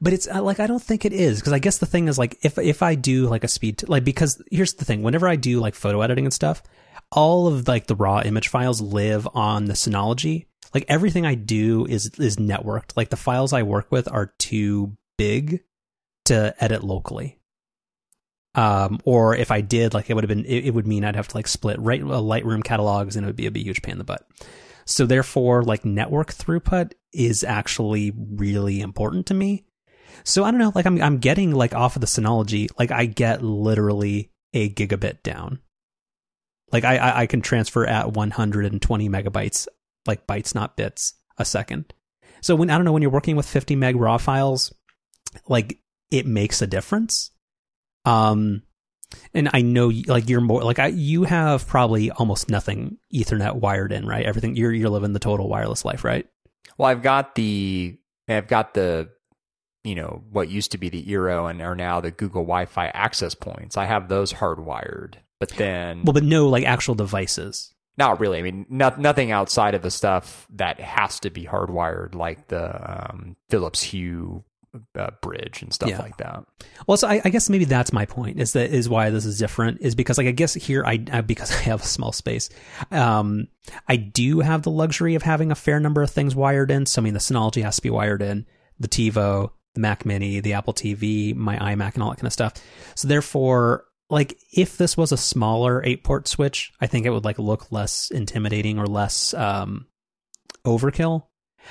But it's uh, like I don't think it is because I guess the thing is like if if I do like a speed like because here's the thing whenever I do like photo editing and stuff, all of like the raw image files live on the Synology. Like everything I do is is networked. Like the files I work with are too big to edit locally. Um, or if I did, like it would have been, it, it would mean I'd have to like split right uh, Lightroom catalogs, and it would be a huge pain in the butt. So therefore, like network throughput is actually really important to me. So I don't know, like I'm I'm getting like off of the Synology, like I get literally a gigabit down. Like I I, I can transfer at 120 megabytes, like bytes, not bits, a second. So when I don't know when you're working with 50 meg raw files, like it makes a difference. Um, and I know like you're more like I you have probably almost nothing Ethernet wired in, right? Everything you're you're living the total wireless life, right? Well, I've got the. I've got the. you know what used to be the Eero and are now the Google Wi-Fi access points. I have those hardwired, but then well, but no like actual devices. Not really. I mean, not, nothing outside of the stuff that has to be hardwired, like the um, Philips Hue uh, bridge and stuff Yeah. like that. Well, so I, I guess maybe that's my point. Is that is why this is different? Is because like I guess here I, I because *laughs* I have a small space, um, I do have the luxury of having a fair number of things wired in. So I mean, the Synology has to be wired in, the TiVo, the Mac Mini, the Apple TV, my iMac, and all that kind of stuff. So therefore, like if this was a smaller eight port switch, I think it would like look less intimidating or less um, overkill.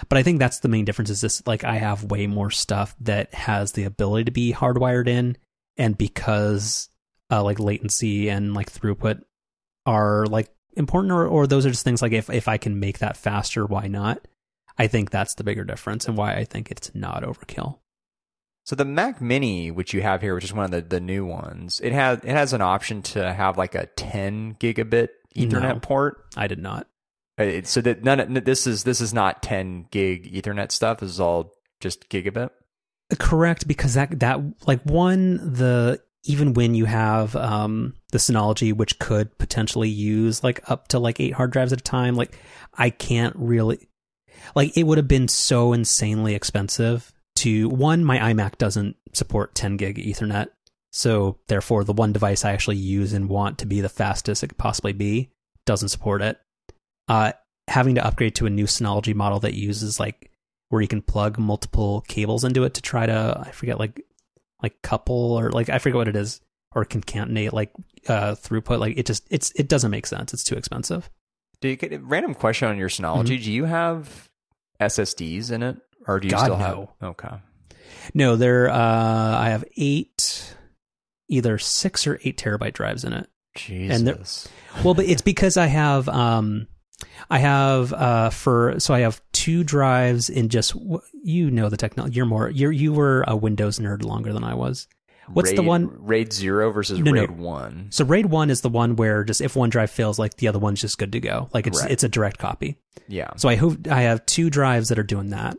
But I think that's the main difference is this like I have way more stuff that has the ability to be hardwired in and because uh, like latency and like throughput are like important or, or those are just things like if if I can make that faster, why not? I think that's the bigger difference and why I think it's not overkill. So the Mac Mini, which you have here, which is one of the, the new ones, it has it has an option to have like a 10 gigabit Ethernet No. port. I did not. Uh, so that none of, this is this is not 10 gig Ethernet stuff. This is all just gigabit. Correct, because that that like one the even when you have um the Synology, which could potentially use like up to like eight hard drives at a time, like I can't really like it would have been so insanely expensive to one, my iMac doesn't support 10 gig Ethernet. So therefore the one device I actually use and want to be the fastest it could possibly be doesn't support it. Uh having to upgrade to a new Synology model that uses like where you can plug multiple cables into it to try to I forget like like couple or like I forget what it is or concatenate like uh throughput like it just it's it doesn't make sense it's too expensive Do you get a random question on your Synology? Do you have SSDs in it, or do you Mm-hmm. God, still no. have? Okay. no there uh I have eight either six or eight terabyte drives in it Jesus. And well but it's *laughs* because I have um I have uh for so I have two drives in just you know the technology you're more you're you were a Windows nerd longer than I was what's the one- RAID zero versus No, no. RAID one? So RAID one is the one where just if one drive fails, like the other one's just good to go. Like it's Right. it's a direct copy. Yeah. So I hope I have two drives that are doing that,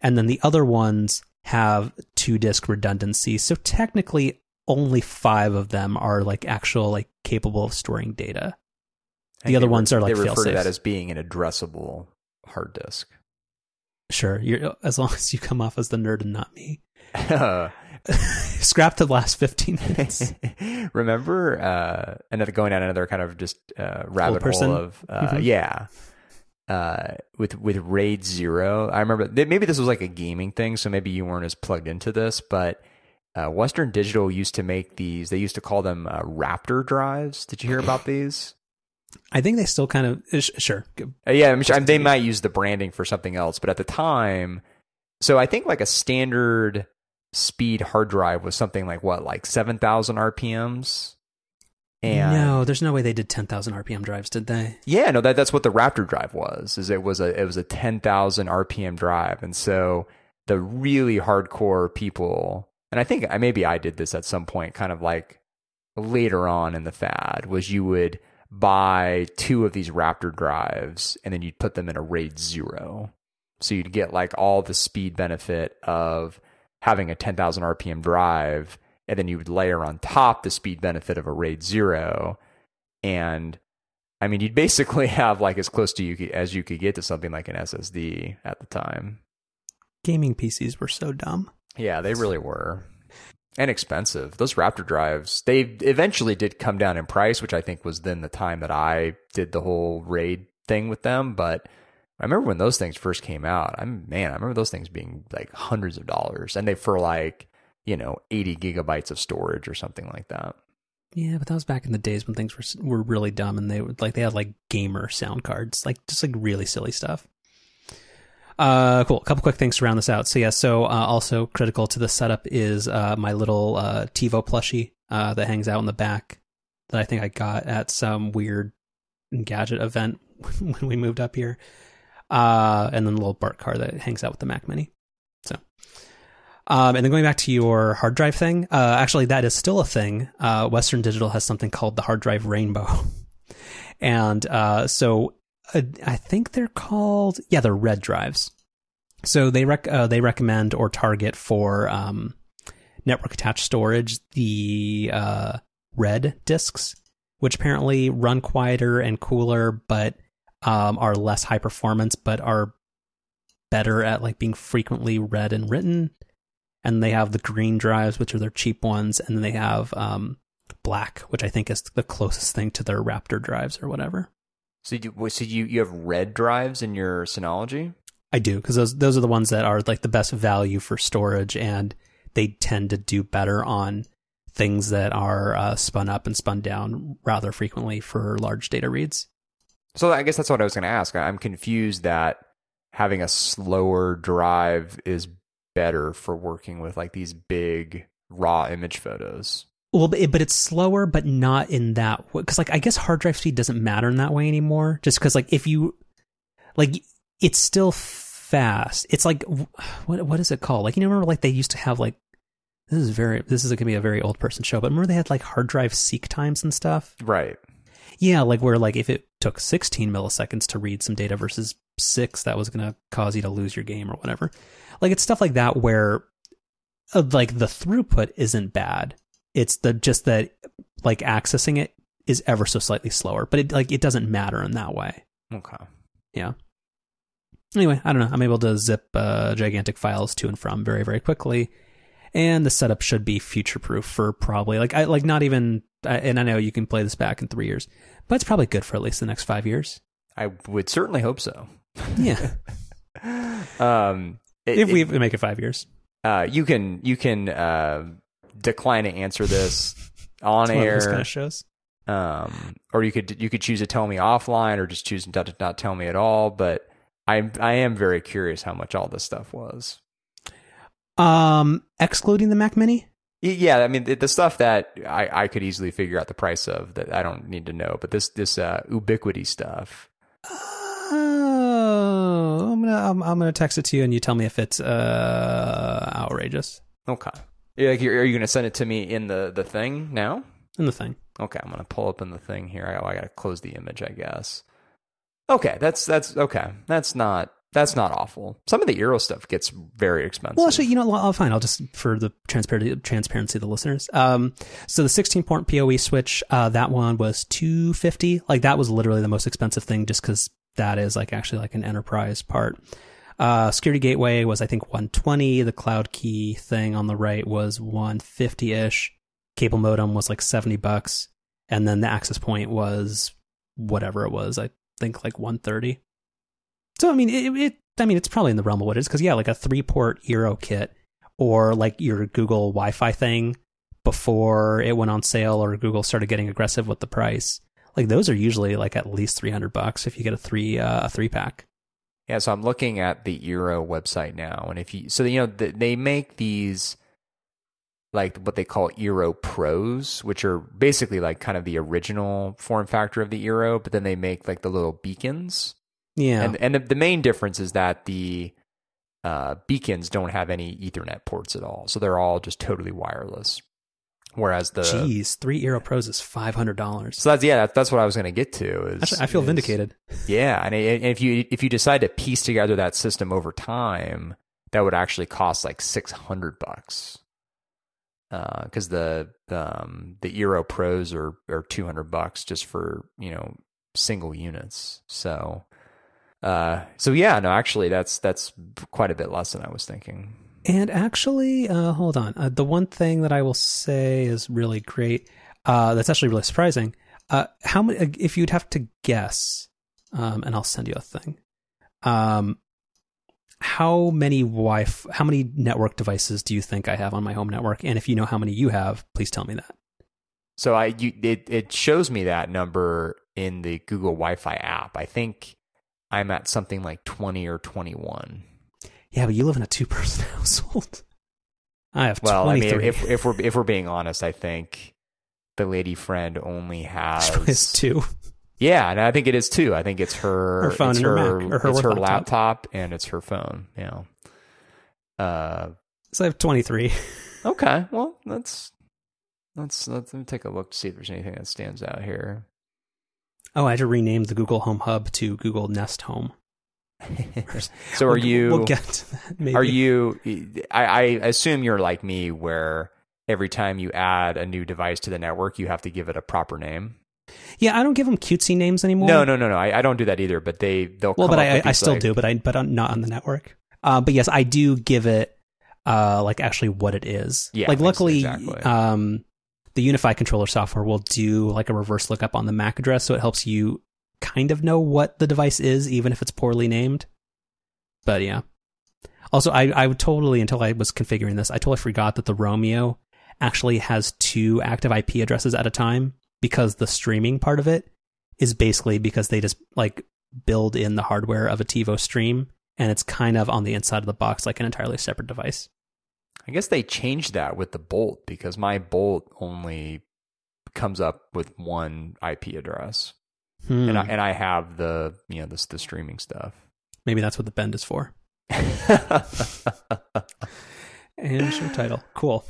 and then the other ones have two disk redundancy. So technically, only five of them are like actual like capable of storing data. The other re- ones are, like, they refer to that as being an addressable hard disk. Sure, you're as long as you come off as the nerd and not me. *laughs* *laughs* Scrap the last fifteen minutes. *laughs* Remember, uh, another going down another kind of just uh, rabbit hole of uh, Mhm. yeah. Uh, with with RAID zero, I remember th- maybe this was like a gaming thing, so maybe you weren't as plugged into this, but uh, Western Digital used to make these. They used to call them uh, Raptor drives. Did you hear about these? I think they still kind of uh, sh- sure. Uh, yeah, I'm sure, they might use the branding for something else, but at the time, so I think like a standard speed hard drive was something like what, like seven thousand RPMs. And no, there's no way they did ten thousand RPM drives, did they? yeah, no, that that's what the Raptor drive was. Is it was a it was a ten thousand RPM drive, and so the really hardcore people, and I think maybe I did this at some point, kind of like later on in the fad, was you would buy two of these Raptor drives, and then you'd put them in a RAID zero, so you'd get like all the speed benefit of having a ten thousand RPM drive. And then you would layer on top the speed benefit of a RAID zero, and I mean, you'd basically *laughs* have like as close to you as you could get to something like an SSD at the time. Gaming PCs were so dumb. Yeah, they really were. And expensive. Those Raptor drives, they eventually did come down in price, which I think was then the time that I did the whole RAID thing with them. But I remember when those things first came out. I'm man, I remember those things being like hundreds of dollars, and they for like you know 80 gigabytes of storage or something like that. Yeah, but that was back in the days when things were were really dumb, and they would like they had like gamer sound cards, like just like really silly stuff. Uh, cool. A couple quick things to round this out. So yeah, so uh, also critical to the setup is uh my little uh TiVo plushie uh that hangs out in the back that I think I got at some weird gadget event *laughs* when we moved up here. Uh, and then the little Bart car that hangs out with the Mac Mini. So. Um, and then going back to your hard drive thing, uh, actually, that is still a thing. Uh, Western Digital has something called the hard drive rainbow. *laughs* and uh, so uh, I think they're called, yeah, they're red drives. So they rec- uh, they recommend or target for um, network attached storage the uh, red disks, which apparently run quieter and cooler, but um, are less high performance, but are better at like being frequently read and written. And they have the green drives, which are their cheap ones, and then they have um, black, which I think is the closest thing to their Raptor drives or whatever. So you so you you have red drives in your Synology? I do because those those are the ones that are like the best value for storage, and they tend to do better on things that are uh, spun up and spun down rather frequently for large data reads. So I guess that's what I was going to ask. I'm confused that having a slower drive is better for working with like these big raw image photos. Well, but, it, but it's slower, but not in that way. because like I guess hard drive speed doesn't matter in that way anymore. Just because like if you like it's still fast. It's like what what is it called? Like you know, remember like they used to have like this is very this is going to be a very old person show, but remember they had like hard drive seek times and stuff. Right. Yeah, like where like if it took 16 milliseconds to read some data versus six, that was going to cause you to lose your game or whatever. Like it's stuff like that where uh, like the throughput isn't bad. It's the just that like accessing it is ever so slightly slower, but it like it doesn't matter in that way. Okay. Yeah. Anyway, I don't know. I'm able to zip uh, gigantic files to and from very very quickly, and the setup should be future proof for probably like I like not even. And I know you can play this back in three years, but it's probably good for at least the next five years. I would certainly hope so. Yeah. *laughs* um, it, if we it, make it five years, uh, you can you can uh, decline to answer this on It's air. kind of shows. um, or you could you could choose to tell me offline, or just choose not to not tell me at all. But I I am very curious how much all this stuff was. Um, excluding the Mac Mini. Yeah, I mean the, the stuff that I, I could easily figure out the price of that I don't need to know, but this this uh, Ubiquiti stuff. Oh, I'm gonna I'm, I'm gonna text it to you, and you tell me if it's uh outrageous Okay, like you're, are you going to send it to me in the the thing now? in the thing. Okay, I'm gonna pull up in the thing here. I, I gotta close the image, I guess. Okay, that's that's okay. That's not that's not awful. Some of the Eero stuff gets very expensive. Well, actually, you know, I'll fine. I'll just for the transparency transparency of the listeners. Um, so the 16 port PoE switch, uh, that one was 250. Like that was literally the most expensive thing, just because that is like actually like an enterprise part. Uh, security gateway was I think 120. The cloud key thing on the right was 150 ish. Cable modem was like 70 bucks, and then the access point was whatever it was. I think like 130. So I mean, it, it I mean, it's probably in the realm of what it is because yeah, like a three port Eero kit or like your Google Wi-Fi thing before it went on sale or Google started getting aggressive with the price. Like those are usually like at least three hundred bucks if you get a three uh, a three pack. Yeah, so I'm looking at the Eero website now, and if you so you know th- they make these like what they call Eero Pros, which are basically like kind of the original form factor of the Eero, but then they make like the little beacons. Yeah, And and the, the main difference is that the uh, beacons don't have any Ethernet ports at all, so they're all just totally wireless. Whereas the jeez, three Eero Pros is five hundred dollars. so that's yeah that's, that's what I was going to get to. Is, Actually, I feel is- vindicated. Yeah, and, if you if you decide to piece together that system over time, that would actually cost like six hundred bucks. Because the the um, the Eero Pros are are two hundred bucks just for you know single units. So, uh, so yeah, no, actually, that's that's quite a bit less than I was thinking. And actually, uh, hold on. Uh, the one thing that I will say is really great. Uh, that's actually really surprising. Uh, how many? If you'd have to guess, um, and I'll send you a thing. Um, how many wi How many network devices do you think I have on my home network? And if you know how many you have, please tell me that. So I you it it shows me that number in the Google Wi-Fi app. I think I'm at something like twenty or twenty one. Yeah, but you live in a two-person *laughs* household. I have Well, I mean, if if we're if we're being honest, I think the lady friend only *laughs* has it's two. Yeah, and I think it is too. I think it's her Her phone it's and her her, Mac, or her it's her laptop. laptop and it's her phone. Yeah. Uh, So I have twenty-three. *laughs* okay. Well, let's let's let's let me take a look to see if there's anything that stands out here. Oh, I had to rename the Google Home Hub to Google Nest Home. So are We'll- you? We'll get to that. Maybe. Are you? I, I assume you're like me, where every time you add a new device to the network, you have to give it a proper name. Yeah, I don't give them cutesy names anymore. No, no, no, no. I, I don't do that either. But they they'll. Well, but I, I still like- do, but I but I'm not on the network. Uh, but yes, I do give it uh, like actually what it is. Yeah, like luckily, exactly. um, the UniFi controller software will do like a reverse lookup on the MAC address, so it helps you kind of know what the device is, even if it's poorly named. But yeah. Also, I I totally until I was configuring this, I totally forgot that the Roamio actually has two active IP addresses at a time because the streaming part of it is basically because they just like build in the hardware of a TiVo stream and it's kind of on the inside of the box like an entirely separate device. I guess they changed that with the Bolt because my Bolt only comes up with one IP address, Hmm. and I and I have the you know this the streaming stuff. Maybe that's what the bend is for. *laughs* And show title. Cool.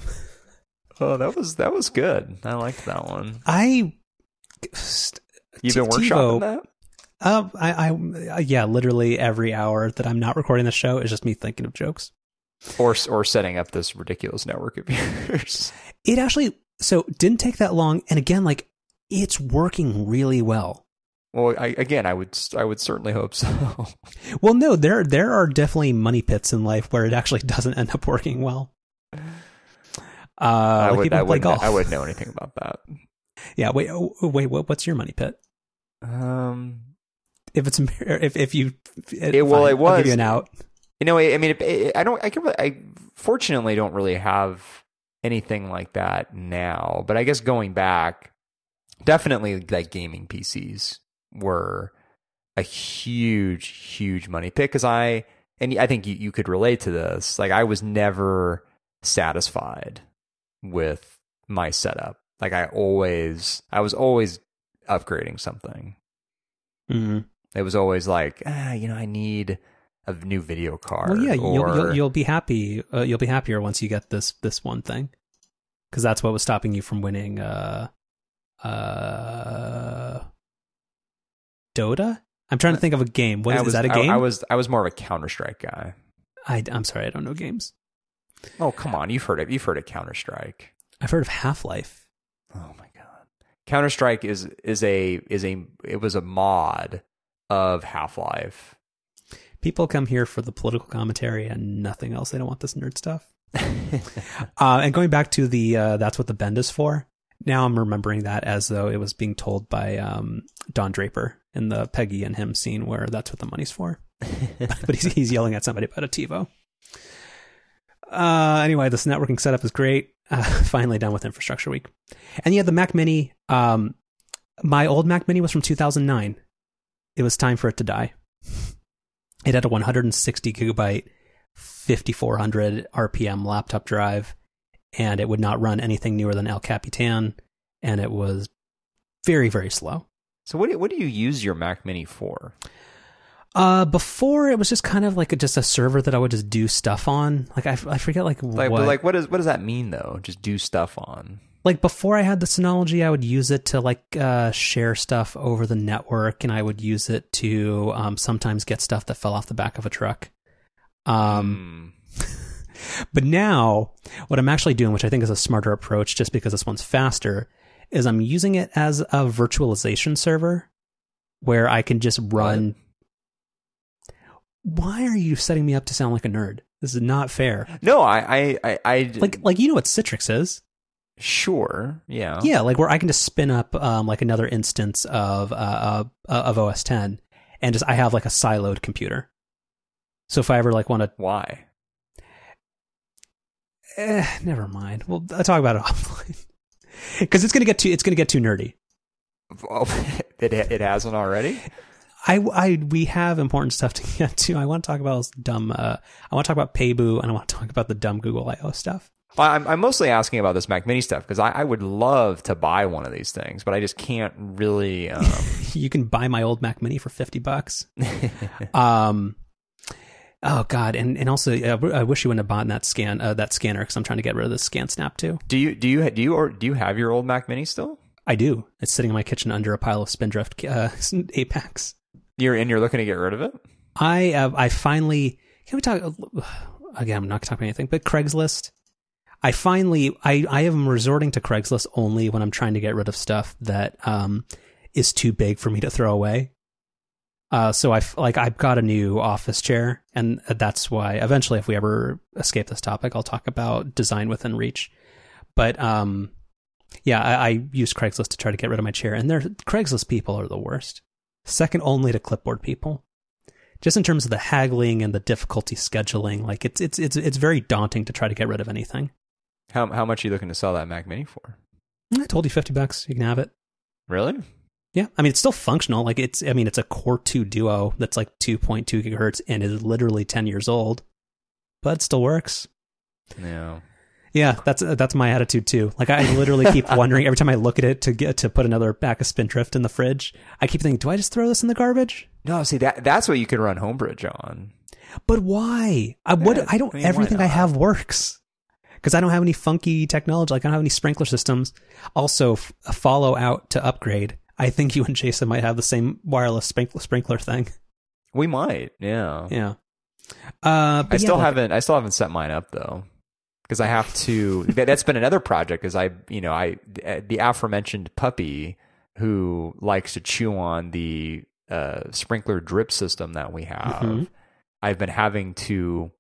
oh, that was that was good. I liked that one. I You've been workshopping that. Uh, I, I, yeah, literally every hour that I'm not recording the show is just me thinking of jokes. or or setting up this ridiculous network of *laughs* yours. It actually, so didn't take that long. And again, like it's working really well. Well, I, again, I would I would certainly hope so. *laughs* Well, no, there, there are definitely money pits in life where it actually *laughs* doesn't end up working well. Uh, I like would I would golf. I would know anything about that. Yeah. Wait, oh, wait, what, what's your money pit? Um, If it's, if, if you, It- well, fine, it I'll give you an out. you know, I I mean, it, it, I don't. I can. really- I fortunately don't really have anything like that now. But I guess going back, definitely like gaming PCs were a huge, huge money pick because I and I think you, you could relate to this. Like I was never satisfied with my setup. Like I always, I was always upgrading something. Mm. It was always like, ah, you know, I need a new video card. Well, yeah, you'll, you'll you'll be happy. Uh, you'll be happier once you get this this one thing, because that's what was stopping you from winning. Uh, uh, Dota. I'm trying to think of a game. What I is, is was, that a game? I, was, I was more of a Counter Strike guy. I, am sorry, I don't know games. Oh, come on, you've heard it. You've heard of Counter Strike. I've heard of Half Life. Oh my god, Counter Strike is is a is a it was a mod of Half Life. People come here for the political commentary and nothing else. They don't want this nerd stuff. *laughs* Uh, and going back to the uh, that's what the bend is for. Now I'm remembering that as though it was being told by um, Don Draper in the Peggy and him scene where that's what the money's for. *laughs* *laughs* but he's, he's yelling at somebody about a TiVo. Uh, anyway, this networking setup is great. Uh, *laughs* finally done with infrastructure week. And yeah, the Mac Mini. Um, my old Mac Mini was from 2009. It was time for it to die. It had a 160 gigabyte, 5400 RPM laptop drive, and it would not run anything newer than El Capitan, and it was very, very slow. So what do, what do you use your Mac Mini for? Uh, before it was just kind of like a, just a server that I would just do stuff on. Like I, I forget like Like, what. like, what is what does that mean though? Just do stuff on. like before I had the Synology, I would use it to like uh, share stuff over the network, and I would use it to um, sometimes get stuff that fell off the back of a truck. Um, Hmm. *laughs* but now what I'm actually doing, which I think is a smarter approach, just because this one's faster, is I'm using it as a virtualization server where I can just run. Why are you setting me up to sound like a nerd? This is not fair. no, I, I, I, I Like, like you know what Citrix is? sure, yeah, Yeah, like where I can just spin up um, like another instance of uh, uh, of OS 10, and just I have like a siloed computer. So if I ever like want to, Why? eh, never mind. We'll I'll talk about it *laughs* offline *laughs* because it's gonna get too it's gonna get too nerdy. *laughs* It it hasn't already. I, I we have important stuff to *laughs* get to. I want to talk about dumb. Uh, I want to talk about Paybu, and I want to talk about the dumb Google I/O stuff. I'm, I'm mostly asking about this Mac Mini stuff because I, I would love to buy one of these things, but I just can't really. Um, you can buy my old Mac Mini for fifty bucks. um, oh god, and and also uh, I wish you wouldn't have bought that scan uh, that scanner because I'm trying to get rid of the ScanSnap too. do you do you do you or do you have your old Mac Mini still? I do. It's sitting in my kitchen under a pile of Spindrift uh, *laughs* Apex. You're and you're looking to get rid of it. I uh, I finally can we talk again? I'm not talking about anything, but Craigslist. I finally I I am resorting to Craigslist only when I'm trying to get rid of stuff that um is too big for me to throw away. Uh, so I like I've got a new office chair, and that's why eventually, if we ever escape this topic, I'll talk about design within reach. But um, yeah, I, I use Craigslist to try to get rid of my chair, and their Craigslist people are the worst, second only to clipboard people. Just in terms of the haggling and the difficulty scheduling, like it's it's it's it's very daunting to try to get rid of anything. How how much are you looking to sell that Mac Mini for? I told you fifty bucks. You can have it. Really? Yeah, I mean it's still functional. Like it's, I mean it's a Core Two Duo that's like two point two gigahertz and is literally ten years old, but it still works. Yeah. Yeah, that's that's my attitude too. Like I literally keep *laughs* wondering every time I look at it to get to put another pack of Spindrift in the fridge. I keep thinking, do I just throw this in the garbage? No, see that that's what you could run Homebridge on. But why? I what Yeah, I don't. I mean, everything I have works because I don't have any funky technology. Like I don't have any sprinkler systems. Also, f- a follow out to upgrade. I think you and Jason might have the same wireless sprinkler sprinkler thing. We might, yeah. Yeah. Uh, I still like- haven't I still haven't set mine up though. Because I have to that, that's been another project is I you know, I the aforementioned puppy who likes to chew on the uh, sprinkler drip system that we have. Mhm. I've been having to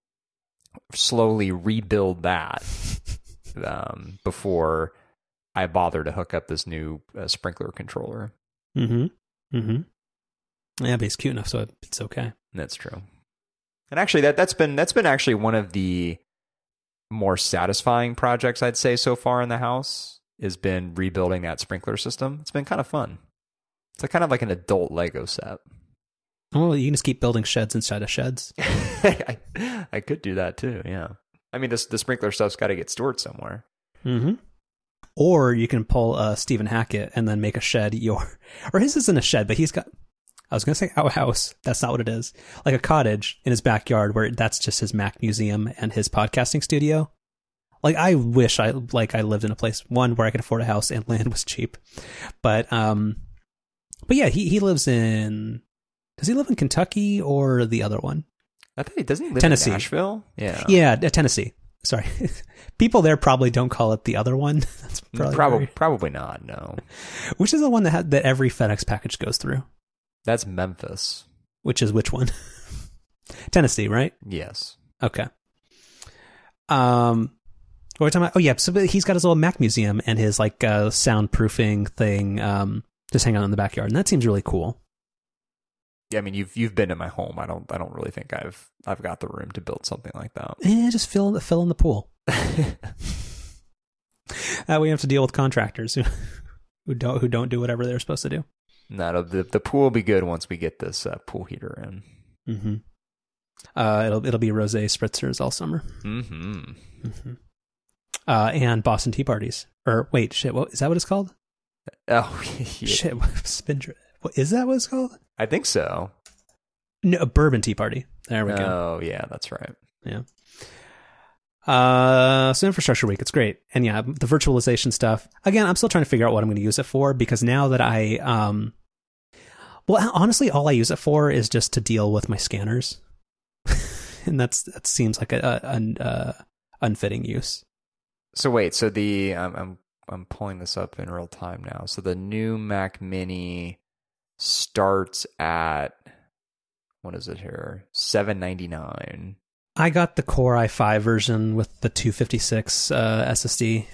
slowly rebuild that *laughs* um, before I bother to hook up this new uh, sprinkler controller. Mm-hmm. Mm-hmm. Yeah, but it's cute enough, so it's okay. That's true. And actually, that that's been that's been actually one of the more satisfying projects I'd say so far in the house has been rebuilding that sprinkler system. It's been kind of fun. It's kind of like an adult Lego set. Well, you can just keep building sheds inside of sheds. *laughs* I, I could do that too. Yeah. I mean, this the sprinkler stuff's got to get stored somewhere. Mm-hmm. Or you can pull uh, Stephen Hackett and then make a shed your, *laughs* or his isn't a shed, but he's got. I was gonna say outhouse. That's not what it is. Like a cottage in his backyard where that's just his Mac museum and his podcasting studio. Like I wish I like I lived in a place one where I could afford a house and *laughs* land was cheap, but um, but yeah, he he lives in. Does he live in Kentucky or the other one? I think he doesn't he live Tennessee. in Nashville. Yeah. Yeah, uh, Tennessee. Sorry, *laughs* people there probably don't call it the other one. *laughs* That's probably Probably very- probably not. No. *laughs* Which is the one that had, that every FedEx package goes through? That's Memphis. Which is which one? Tennessee, right? Yes. Okay. Um, what are we talking about? Oh yeah, so he's got his little Mac museum and his like uh, soundproofing thing, um, just hang out in the backyard, and that seems really cool. Yeah, I mean you've you've been to my home. I don't I don't really think I've I've got the room to build something like that. Eh, just fill in the fill in the pool. *laughs* *laughs* Uh, we have to deal with contractors who who don't who don't do whatever they're supposed to do. no, the the pool will be good once we get this uh, pool heater in. Mm-hmm. Uh, it'll it'll be rosé spritzers all summer. Mm-hmm. Mm-hmm. Uh, and Boston tea parties. Or wait, shit, what is that? What it's called? Oh, *laughs* yeah. Shit, spin. What is that? What it's called? I think so. No, a bourbon tea party. There we go. Oh, yeah, that's right. Yeah. Uh, so infrastructure week, it's great, and yeah, the virtualization stuff. Again, I'm still trying to figure out what I'm going to use it for because now that I, um, well, honestly, all I use it for is just to deal with my scanners, *laughs* and that's that seems like a, an uh, unfitting use. So wait, so the I'm I'm I'm pulling this up in real time now. So the new Mac Mini starts at what is it here? Seven ninety nine. I got the Core i5 version with the 256 uh, SSD,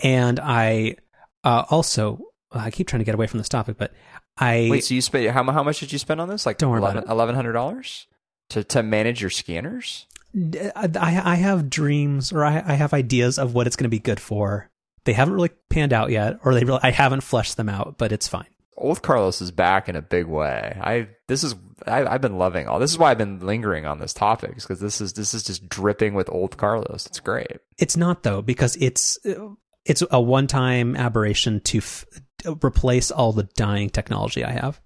and I uh, also I keep trying to get away from this topic, but I Wait, so you spent how how much did you spend on this? Like Don't worry about eleven hundred dollars to to manage your scanners. I, I have dreams or I, I have ideas of what it's going to be good for. They haven't really panned out yet, or they really, I haven't fleshed them out, but it's fine. Old Carlos is back in a big way. I this is I, I've been loving all. This is why I've been lingering on this topic because this is this is just dripping with old Carlos. It's great. It's not though because it's it's a one-time aberration to f- replace all the dying technology I have.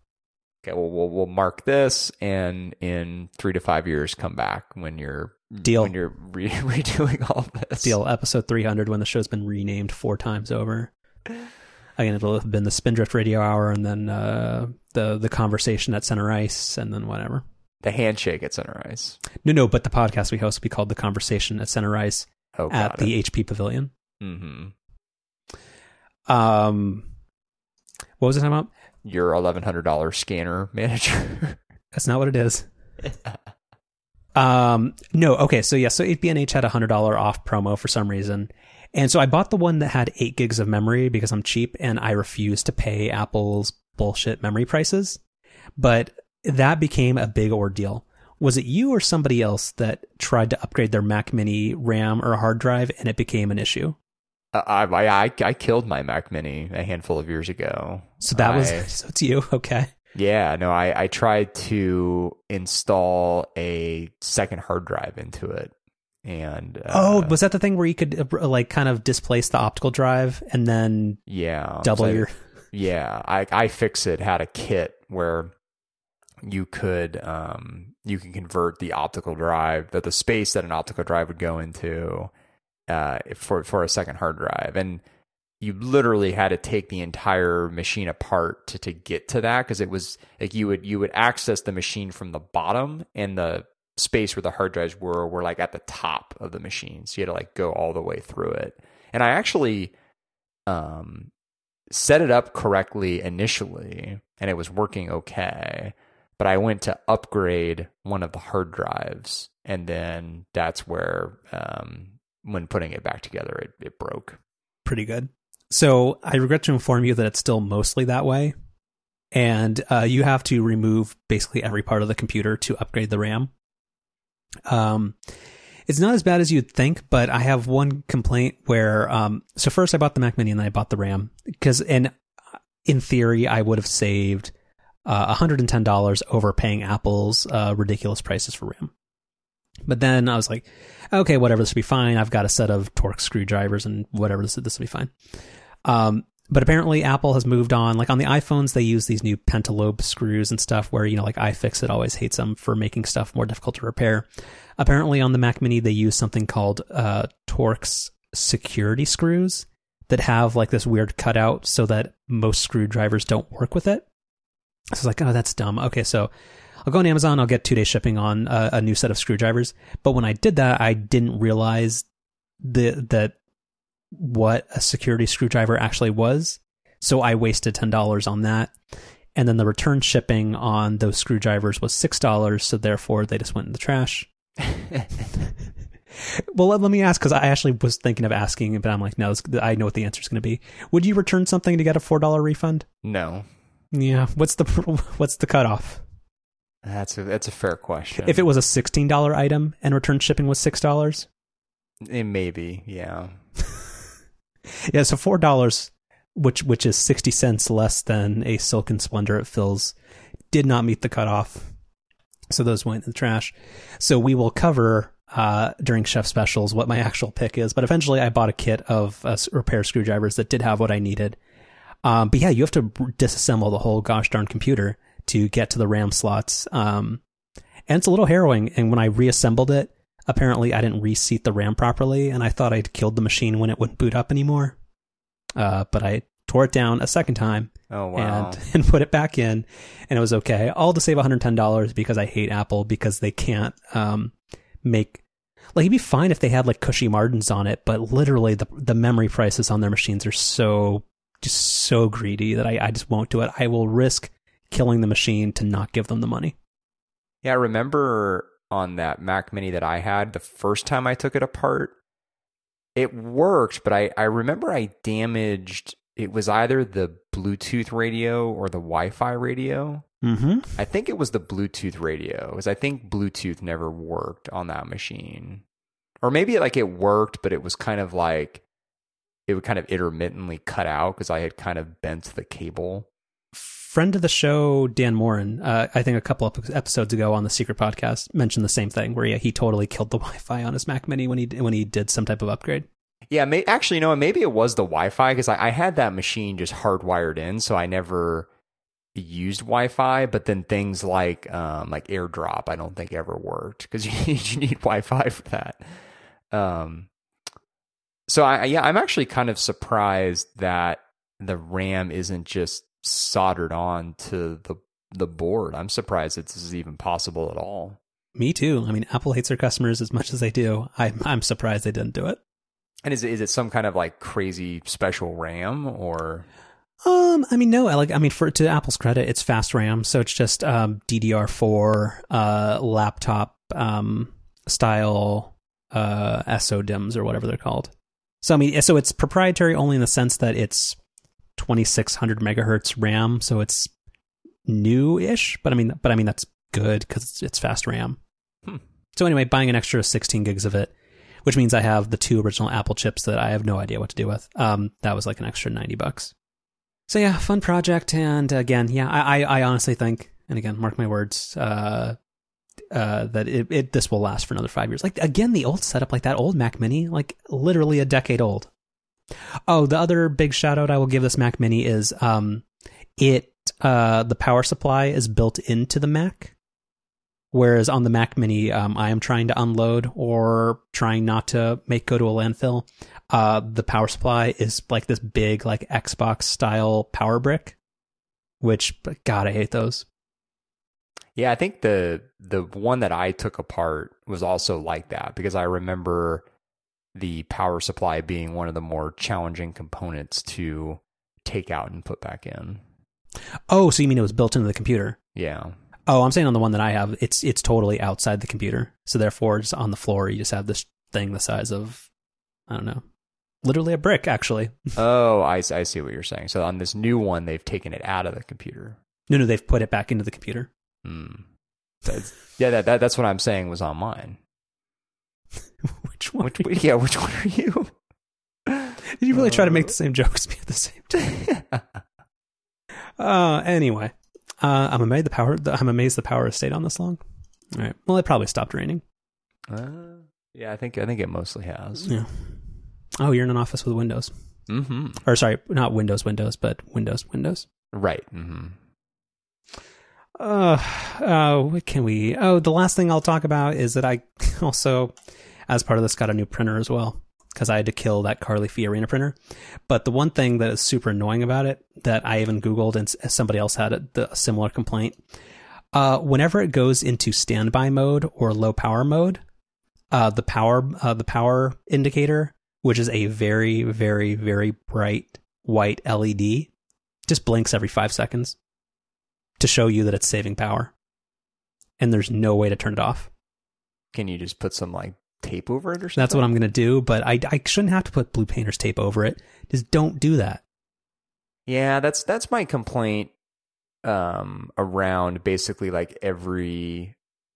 Okay, well we'll we'll mark this, and in three to five years, come back when you're Deal. when you're re- *laughs* redoing all this. Deal episode 300 when the show's been renamed four times over. Again, it'll have been the Spindrift Radio Hour, and then uh, the the conversation at Center Ice, and then whatever. The handshake at Center Ice. No, no, but the podcast we host will be called The Conversation at Center Ice Oh, at got the HP Pavilion. hmm Um, what was it talking about? Your eleven hundred dollar scanner *laughs* manager. That's not what it is. *laughs* um, no, okay, so yeah, so 8BNH had a hundred dollar off promo for some reason, and so I bought the one that had eight gigs of memory because I'm cheap and I refuse to pay Apple's bullshit memory prices. But that became a big ordeal. Was it you or somebody else that tried to upgrade their Mac Mini RAM or hard drive and it became an issue? Uh, I, I I killed my Mac Mini a handful of years ago. So that was I- *laughs* so it's you, okay? Yeah, no, I, I tried to install a second hard drive into it. And uh, oh, was that the thing where you could uh, like kind of displace the optical drive and then yeah, double so your? *laughs* yeah, I iFixit had a kit where you could um you can convert the optical drive that the space that an optical drive would go into uh for for a second hard drive and you literally had to take the entire machine apart to to get to that because it was like you would you would access the machine from the bottom and the space where the hard drives were were like at the top of the machine. So you had to like go all the way through it. And i actually um set it up correctly initially and it was working okay. But i went to upgrade one of the hard drives and then that's where um when putting it back together it, it broke. Pretty good. So I regret to inform you that it's still mostly that way, and uh, you have to remove basically every part of the computer to upgrade the RAM. Um, it's not as bad as you'd think, but I have one complaint where, um, so first I bought the Mac Mini and then I bought the RAM because, and in theory, I would have saved uh, $110 over paying Apple's uh, ridiculous prices for RAM. But then I was like, okay, whatever, this will be fine. I've got a set of Torx screwdrivers and whatever, this, this will be fine. Um, but apparently Apple has moved on. Like on the iPhones, they use these new pentalobe screws and stuff where, you know, like iFixit always hates them for making stuff more difficult to repair. Apparently on the Mac Mini, they use something called uh, Torx security screws that have like this weird cutout so that most screwdrivers don't work with it. So I was like, oh, that's dumb. Okay, so I'll go on Amazon. I'll get two day shipping on a, a new set of screwdrivers. But when I did that, I didn't realize the that what a security screwdriver actually was. So I wasted ten dollars on that, and then the return shipping on those screwdrivers was six dollars. So therefore, they just went in the trash. *laughs* well, let, let me ask because I actually was thinking of asking, but I'm like, no, I know what the answer is going to be. Would you return something to get a four dollar refund? no Yeah. What's the *laughs* what's the cutoff? that's a that's a fair question If it was a sixteen dollar item and return shipping was six dollars, it may be yeah yeah, so four dollars, which which is sixty cents less than a Silken Splendor it fills, did not meet the cutoff. So those went in the trash. So we will cover uh, during chef specials what my actual pick is. But eventually, I bought a kit of uh, repair screwdrivers that did have what I needed. Um, but yeah, you have to disassemble the whole gosh darn computer to get to the RAM slots. Um, and it's a little harrowing. And when I reassembled it, apparently I didn't reseat the RAM properly, and I thought I'd killed the machine when it wouldn't boot up anymore. Uh, but I tore it down a second time oh wow and *laughs* and put it back in, and it was okay. All to save one hundred ten dollars because I hate Apple because they can't um make like it'd be fine if they had like cushy margins on it, but literally the the memory prices on their machines are so just so greedy that I, I just won't do it. I will risk killing the machine to not give them the money. Yeah, I remember on that Mac Mini that I had the first time I took it apart, it worked, but I, I remember I damaged it was either the Bluetooth radio or the Wi Fi radio. Mm-hmm. I think it was the Bluetooth radio, because I think Bluetooth never worked on that machine. Or maybe like it worked, but it was kind of like it would kind of intermittently cut out because I had kind of bent the cable. Friend of the show, Dan Moren, uh, I think a couple of episodes ago on the Secret Podcast, mentioned the same thing where yeah, he totally killed the *laughs* Wi-Fi on his Mac Mini when he when he did some type of upgrade. Yeah, may, actually, you know, maybe it was the Wi-Fi because I, I had that machine just hardwired in, so I never used Wi-Fi. But then things like um, like AirDrop, I don't think ever worked because *laughs* you need, you need Wi-Fi for that. Um, so I yeah, I'm actually kind of surprised that the RAM isn't just soldered on to the the board. I'm surprised that this is even possible at all. Me too. I mean, Apple hates their customers as much as they do. I'm I'm surprised they didn't do it. And is it, is it some kind of like crazy special RAM or? Um, I mean, no, I like, I mean, for to Apple's credit, it's fast RAM, so it's just um, DDR4 uh, laptop um, style uh, SODIMMs or whatever they're called. So I mean, so it's proprietary only in the sense that it's 2600 megahertz RAM, so it's new-ish. But I mean, but I mean that's good because it's fast RAM. Hmm. So anyway, buying an extra 16 gigs of it, which means I have the two original Apple chips that I have no idea what to do with. Um, that was like an extra 90 bucks. So yeah, fun project, and again, yeah, I, I, I honestly think, and again, mark my words, uh, uh, that it, it this will last for another five years. Like again, the old setup, like that old Mac Mini, like literally a decade old. Oh, the other big shout out I will give this Mac Mini is um, it uh, the power supply is built into the Mac, whereas on the Mac Mini, um, I am trying to unload or trying not to make go to a landfill. Uh, the power supply is like this big like Xbox style power brick, which God, I hate those. Yeah, I think the the one that I took apart was also like that because I remember the power supply being one of the more challenging components to take out and put back in. Oh, so you mean it was built into the computer? Yeah. Oh, I'm saying on the one that I have, it's it's totally outside the computer. So therefore, it's on the floor. You just have this thing the size of, I don't know, literally a brick. Actually, *laughs* Oh, I, I see what you're saying. So on this new one, they've taken it out of the computer. no, no, they've put it back into the computer. Hmm. Yeah, that, that that's what I'm saying was on mine. *laughs* Which one? Which yeah, which one are you? *laughs* Did you really try to make the same jokes me at the same time? *laughs* Uh, anyway, uh, I'm amazed the power. I'm amazed the power has stayed on this long. All right. Well, it probably stopped raining. Uh, yeah, I think I think it mostly has. Yeah. Oh, you're in an office with Windows, Mm-hmm. or sorry, not Windows, Windows, but Windows, Windows. Right. Mm-hmm. Uh, uh, what can we? Oh, the last thing I'll talk about is that I also, as part of this, got a new printer as well because I had to kill that Carly Fiorina printer. But the one thing that is super annoying about it that I even Googled and somebody else had a, the, a similar complaint. Uh, whenever it goes into standby mode or low power mode, uh, the power uh, the power indicator, which is a very very very bright white LED, just blinks every five seconds to show you that it's saving power. And there's no way to turn it off. Can you just put some like tape over it or something? That's what I'm going to do, but I, I shouldn't have to put blue painter's tape over it. Just don't do that. Yeah, that's that's my complaint um around basically like every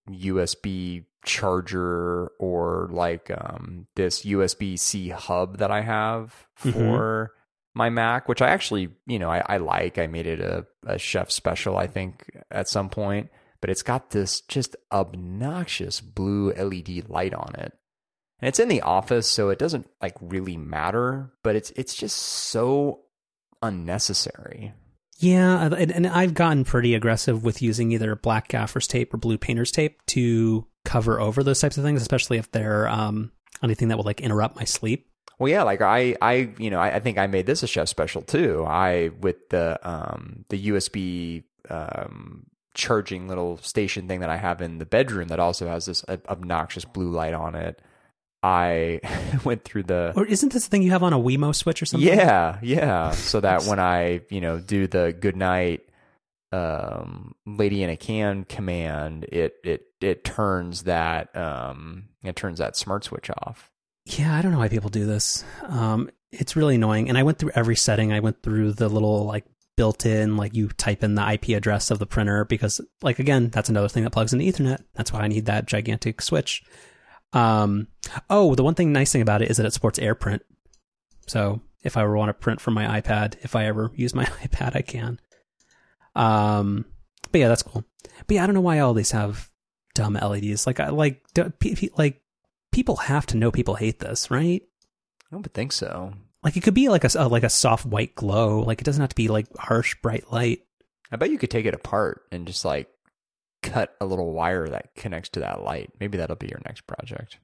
USB charger or like um this USB C hub that I have Mhm. for my Mac, which I actually, you know, I, I like. I made it a, a chef special, I think, at some point. But it's got this just obnoxious blue LED light on it. And it's in the office, so it doesn't like really matter, but it's it's just so unnecessary. Yeah, and and I've gotten pretty aggressive with using either black gaffer's tape or blue painter's tape to cover over those types of things, especially if they're um, anything that will like interrupt my sleep. Well, yeah, like I, I, you know, I, I think I made this a chef special too. I with the um the USB um charging little station thing that I have in the bedroom that also has this obnoxious blue light on it. I *laughs* went through the Or isn't this the thing you have on a Wemo switch or something? yeah, yeah, so that when I, you know, do the good night um lady in a can command, it it it turns that um it turns that smart switch off. Yeah, I don't know why people do this. Um, it's really annoying. And I went through every setting. I went through the little like built-in, like you type in the IP address of the printer because, like, again, that's another thing that plugs into Ethernet. That's why I need that gigantic switch. Um, oh, the one thing nice thing about it is that it supports AirPrint. So if I ever want to print from my iPad, if I ever use my *laughs* iPad, I can. Um, but yeah, that's cool. But yeah, I don't know why all these have dumb LEDs. Like, I like, like people have to know people hate this, right? I don't think so. Like it could be like a, a like a soft white glow. Like it doesn't have to be like harsh bright light. I bet you could take it apart and just like cut a little wire that connects to that light. Maybe that'll be your next project.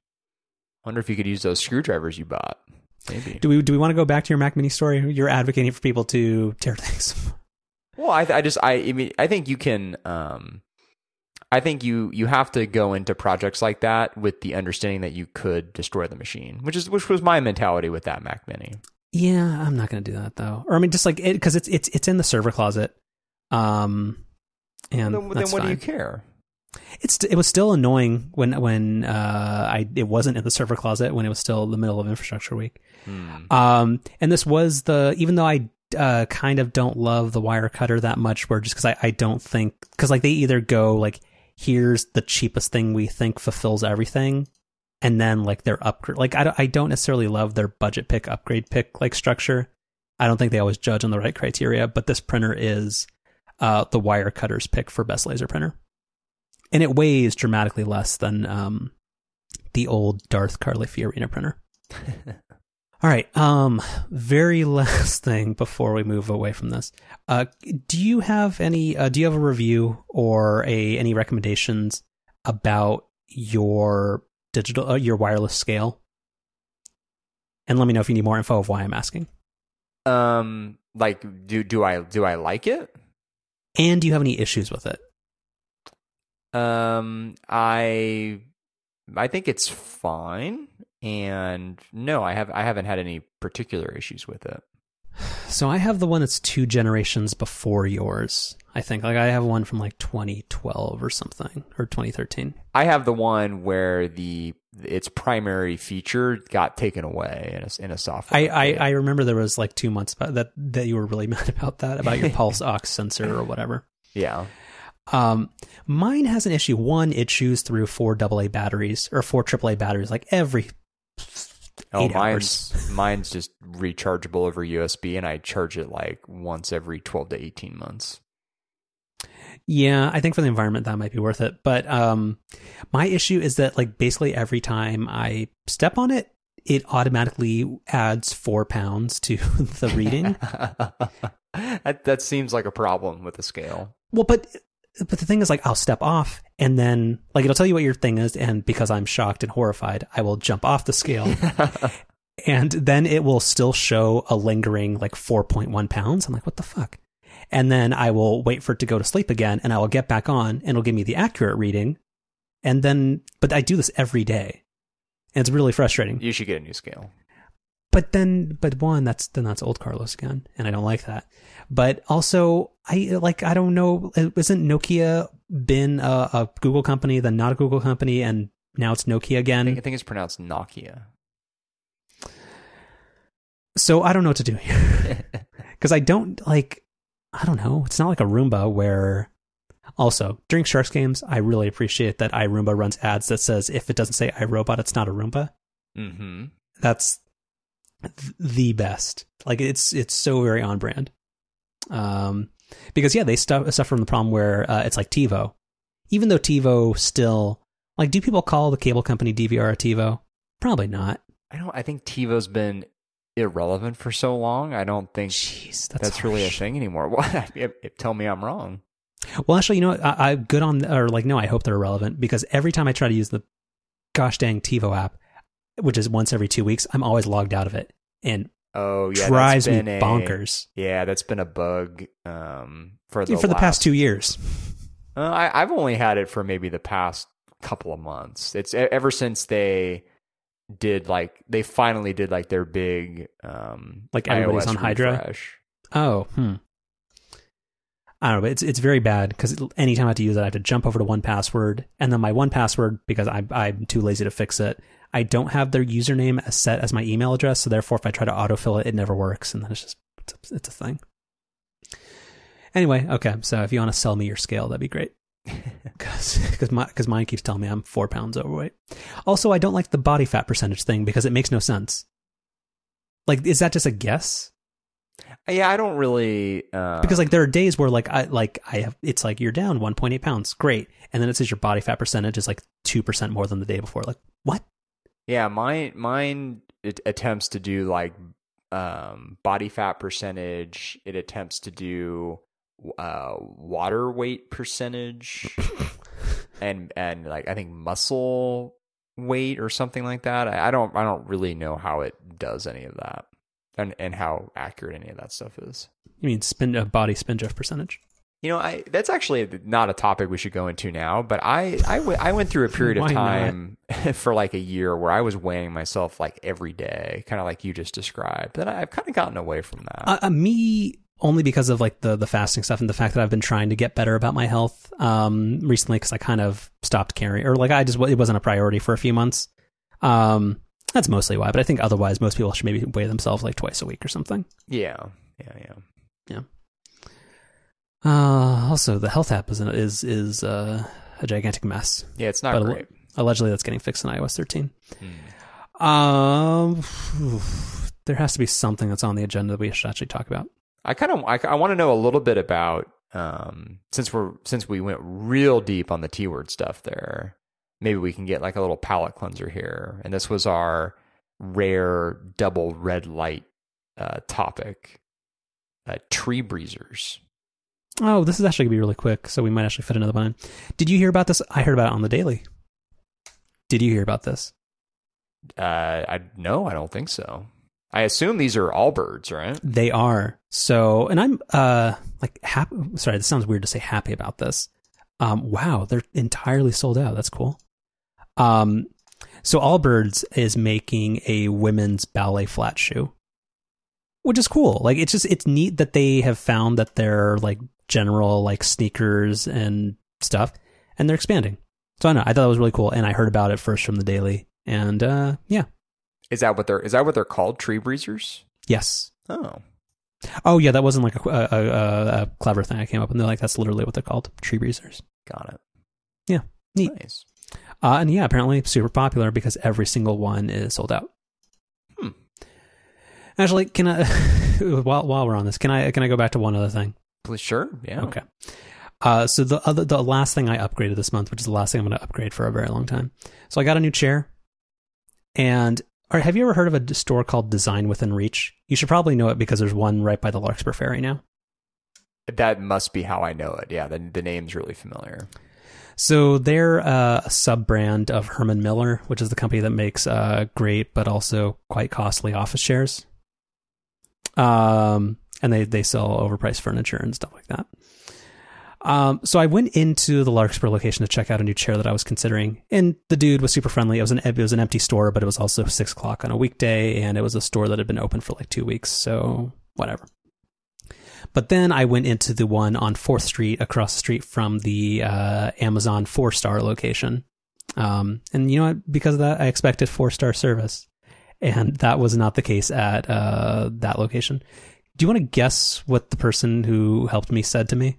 Wonder if you could use those screwdrivers you bought. Maybe. Do we do we want to go back to your Mac Mini story? You're advocating for people to tear things. *laughs* Well, I, I just I, I mean I think you can. Um, I think you you have to go into projects like that with the understanding that you could destroy the machine, which is which was my mentality with that Mac Mini. Yeah, I'm not going to do that though. Or I mean, just like it because it's it's it's in the server closet. Um, and then, then what do fine. you care? It's it was still annoying when when uh I it wasn't in the server closet when it was still the middle of infrastructure week. Hmm. Um, and this was the even though I uh kind of don't love the Wirecutter that much, where just because I I don't think because like they either go like here's the cheapest thing we think fulfills everything, and then like their upgrade like I don't, I don't necessarily love their budget pick upgrade pick like structure. I don't think they always judge on the right criteria, but this printer is uh the Wirecutter's pick for best laser printer, and it weighs dramatically less than um the old Darth Carly Fiorina printer. *laughs* All right. Um, very *laughs* last thing before we move away from this. Uh, do you have any? Uh, do you have a review or a any recommendations about your digital, uh, your wireless scale? And let me know if you need more info of why I'm asking. Um, like do do I do I like it? And do you have any issues with it? Um, I I think it's fine, and no, I have I haven't had any particular issues with it. So I have the one that's two generations before yours. I think like I have one from like 2012 or something or 2013. I have the one where the its primary feature got taken away in a in a software. I, I. I remember there was like two months about that that you were really *laughs* mad about that about your *laughs* pulse ox sensor or whatever. yeah. Um, mine has an issue. One, it chews through four AA batteries or four AAA batteries like every Oh, eight mine's hours. *laughs* mine's just rechargeable over USB, and I charge it like once every twelve to eighteen months. Yeah, I think for the environment that might be worth it. But um, my issue is that like basically every time I step on it, it automatically adds four pounds to *laughs* the reading. *laughs* that that seems like a problem with the scale. Well, but but the thing is, like, I'll step off, and then like it'll tell you what your thing is, and because I'm shocked and horrified, I will jump off the scale, *laughs* and then it will still show a lingering like 4.1 pounds. I'm like, what the fuck? And then I will wait for it to go to sleep again, and I will get back on, and it'll give me the accurate reading, and then but I do this every day, and it's really frustrating. You should get a new scale. But then, but one, that's then that's old Carlos again, and I don't like that. But also, I like I don't know. Isn't Nokia been a, a Google company, then not a Google company, and now it's Nokia I again? think, I think it's pronounced Nokia. So I don't know what to do here *laughs* because I don't like. I don't know. It's not like a Roomba where. Also, during Sharks games, I really appreciate that iRoomba runs ads that says if it doesn't say iRobot, it's not a Roomba. mm-hmm. that's th- the best. Like it's it's so very on brand. Um, because yeah, they stu- suffer from the problem where uh, it's like TiVo. Even though TiVo still like, do people call the cable company DVR a TiVo? Probably not. I don't. I think TiVo's been irrelevant for so long. I don't think Jeez, that's, that's, really a thing anymore. *laughs* What? If- if- tell me I'm wrong. Well, actually, you know. I, I'm good on or like no, I hope they're irrelevant because every time I try to use the gosh dang TiVo app, which is once every two weeks, I'm always logged out of it and Oh yeah, drives that's me been a- bonkers Yeah, that's been a bug um, for the for the past two years. Uh, I, I've only had it for maybe the past couple of months. It's ever since they did like they finally did like their big um, Like everybody's iOS on Hydra? refresh. Oh, hmm. I don't know, but it's it's very bad because anytime I have to use it, I have to jump over to 1Password, and then my 1Password because I I'm too lazy to fix it. I don't have their username as set as my email address, so therefore, if I try to autofill it, it never works, and then it's just it's a, it's a thing. Anyway, okay, so if you want to sell me your scale, that'd be great. *laughs* Because my, cause mine keeps telling me I'm four pounds overweight. Also, I don't like the body fat percentage thing because it makes no sense. Like, is that just a guess? Yeah, I don't really um, because like there are days where like I like I have it's like you're down 1.8 pounds, great, and then it says your body fat percentage is like two percent more than the day before. Like? Yeah, mine mine it attempts to do like um, body fat percentage. It attempts to do uh, water weight percentage, *laughs* and and like I think muscle weight or something like that. I, I don't I don't really know how it does any of that. and and how accurate any of that stuff is. You mean spin uh, body spin drift percentage? You know, I that's actually not a topic we should go into now, but I I, w- I went through a period of time *laughs* for like a year where I was weighing myself like every day, kind of like you just described. Then I've kind of gotten away from that. Uh, uh, me only because of like the the fasting stuff and the fact that I've been trying to get better about my health um recently because I kind of stopped caring or like I just it wasn't a priority for a few months. Um, that's mostly why, but I think otherwise most people should maybe weigh themselves like twice a week or something. Yeah, yeah, yeah, yeah. Uh, also the health app is is is uh, a gigantic mess. Yeah, it's not But great. Allegedly, that's getting fixed in iOS 13. Hmm. Um, there has to be something that's on the agenda that we should actually talk about. I kind of I, I want to know a little bit about um since we're since we went real deep on the T word stuff there. Maybe we can get like a little palate cleanser here. And this was our rare double red light uh, topic. Uh, tree breezers. Oh, this is actually gonna be really quick, so we might actually fit another one in. Did you hear about this? I heard about it on the daily. Did you hear about this? Uh, I no, I don't think so. I assume these are Allbirds, right? They are so, and I'm uh like happy. Sorry, this sounds weird to say happy about this. Um, wow, they're entirely sold out. That's cool. Um, so Allbirds is making a women's ballet flat shoe, which is cool. Like it's just it's neat that they have found that they're like general like sneakers and stuff, and they're expanding. So I know I thought that was really cool, and I heard about it first from the Daily, and uh, yeah, Is that what they're is that what they're called? Tree breezers? yes, Oh, Oh yeah, that wasn't like a, a, a, a clever thing I came up with. And they're like that's literally what they're called, tree breezers. got it. Yeah, neat. Nice. Uh, and yeah, apparently super popular because every single one is sold out. Hmm. Actually, can I *laughs* while while we're on this, can I can I go back to one other thing? Sure. Yeah. Okay. Uh, so the other the last thing I upgraded this month, which is the last thing I'm going to upgrade for a very long time. So I got a new chair, and or have you ever heard of a store called Design Within Reach? You should probably know it because there's one right by the Larkspur Ferry now. That must be how I know it. Yeah, the the name's really familiar. So they're uh, a sub brand of Herman Miller, which is the company that makes uh, great but also quite costly office chairs. Um, and they they sell overpriced furniture and stuff like that. Um, so I went into the Larkspur location to check out a new chair that I was considering, and the dude was super friendly. It was an it was an empty store, but it was also six o'clock on a weekday, and it was a store that had been open for like two weeks, so whatever. But then I went into the one on Fourth Street, across the street from the uh, Amazon four star location. Um, and you know what? Because of that, I expected four star service, and that was not the case at uh, that location. Do you want to guess what the person who helped me said to me?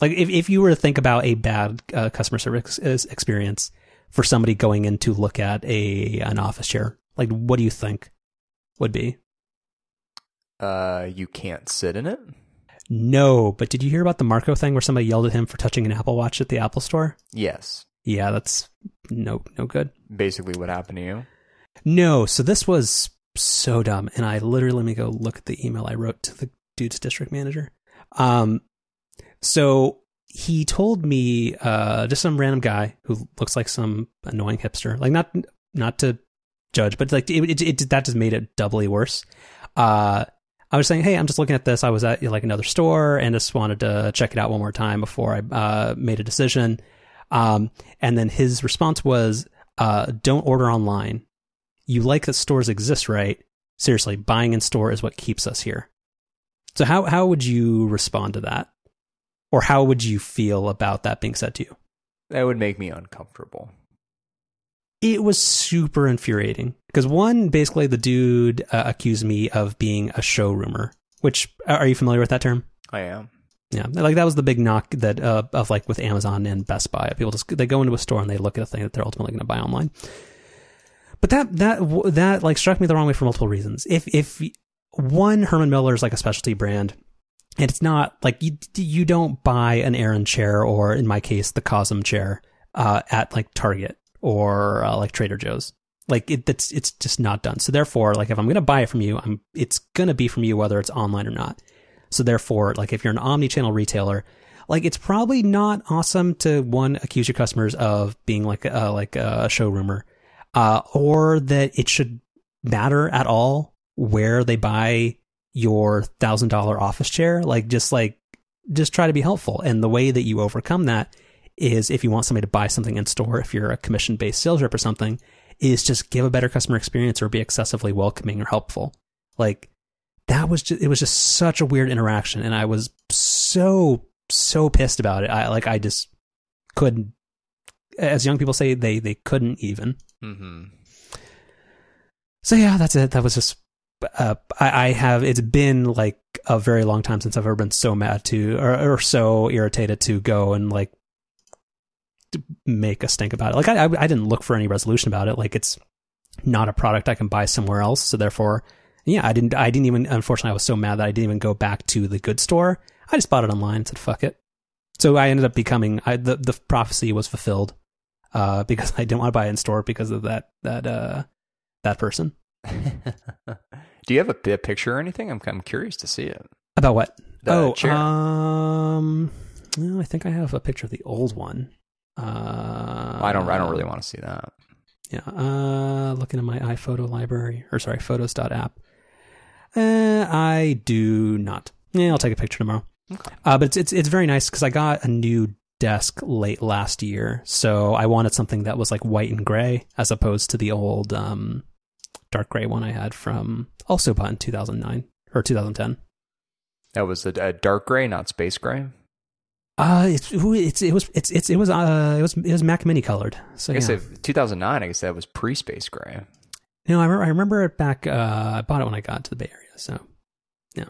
Like, if if you were to think about a bad uh, customer service ex- experience for somebody going in to look at a an office chair, like what do you think would be? Uh, you can't sit in it. No, but did you hear about the Marco thing where somebody yelled at him for touching an Apple Watch at the Apple Store? Yes, Yeah, that's no no good. basically what happened to you. No, so this was so dumb, and I literally let me go look at the email I wrote to the dude's district manager. Um, so he told me, uh, just some random guy who looks like some annoying hipster, like not not to judge, but like it, it, it that just made it doubly worse. Uh, I was saying, hey, I'm just looking at this. I was at like another store and just wanted to check it out one more time before I uh, made a decision. Um, and then his response was, uh, "Don't order online. You like that stores exist, right? Seriously, buying in store is what keeps us here." So how how would you respond to that, or how would you feel about that being said to you? That would make me uncomfortable. It was super infuriating because one, basically, the dude uh, accused me of being a showroomer. Which are you familiar with that term? I am. Yeah, like that was the big knock that uh, of like with Amazon and Best Buy. People just they go into a store and they look at a thing that they're ultimately going to buy online. But that that that like struck me the wrong way for multiple reasons. If if one Herman Miller is like a specialty brand, and it's not like you you don't buy an Aeron chair or in my case the Cosm chair uh, at like Target or uh, like Trader Joe's. Like it, that's it's just not done. So therefore, like if I'm to buy it from you, I'm it's to be from you whether it's online or not. So therefore, like if you're an omni-channel retailer, like it's probably not awesome to one accuse your customers of being like a, like a showroomer, uh, or that it should matter at all where they buy your thousand dollar office chair. Like just like just try to be helpful. And the way that you overcome that is if you want somebody to buy something in store, if you're a commission based sales rep or something, is just give a better customer experience or be excessively welcoming or helpful. Like that was just, it was just such a weird interaction. And I was so, so pissed about it. I like, I just couldn't, as young people say, they, they couldn't even. Mm-hmm. So yeah, that's it. That was just, uh, I, I have, it's been like a very long time since I've ever been so mad to, or, or so irritated to go and like make a stink about it. Like I, I, I didn't look for any resolution about it. Like it's not a product I can buy somewhere else. So therefore, yeah, I didn't, I didn't even, unfortunately, I was so mad that I didn't even go back to the good store. I just bought it online and said, fuck it. So I ended up becoming, I, the, the prophecy was fulfilled, uh, because I didn't want to buy it in store because of that, that, uh, that person. *laughs* Do you have a, a, picture or anything? I'm, I'm curious to see it. About what? The oh, chair. um, well, I think I have a picture of the old one. Uh, I don't. I don't really want to see that. Yeah. Uh, looking at my iPhoto library, or sorry, photos.app. Uh, I do not. Yeah, I'll take a picture tomorrow. Okay. Uh, but it's it's it's very nice because I got a new desk late last year, so I wanted something that was like white and gray as opposed to the old um, dark gray one I had from also bought in 2009 or 2010. That was a, a dark gray, not space gray. Uh, it's, it's it was it's it's it was uh it was it was Mac Mini colored. So I guess yeah. 2009. I guess that was pre space gray. No, I remember I remember it back. Uh, I bought it when I got to the Bay Area. So yeah,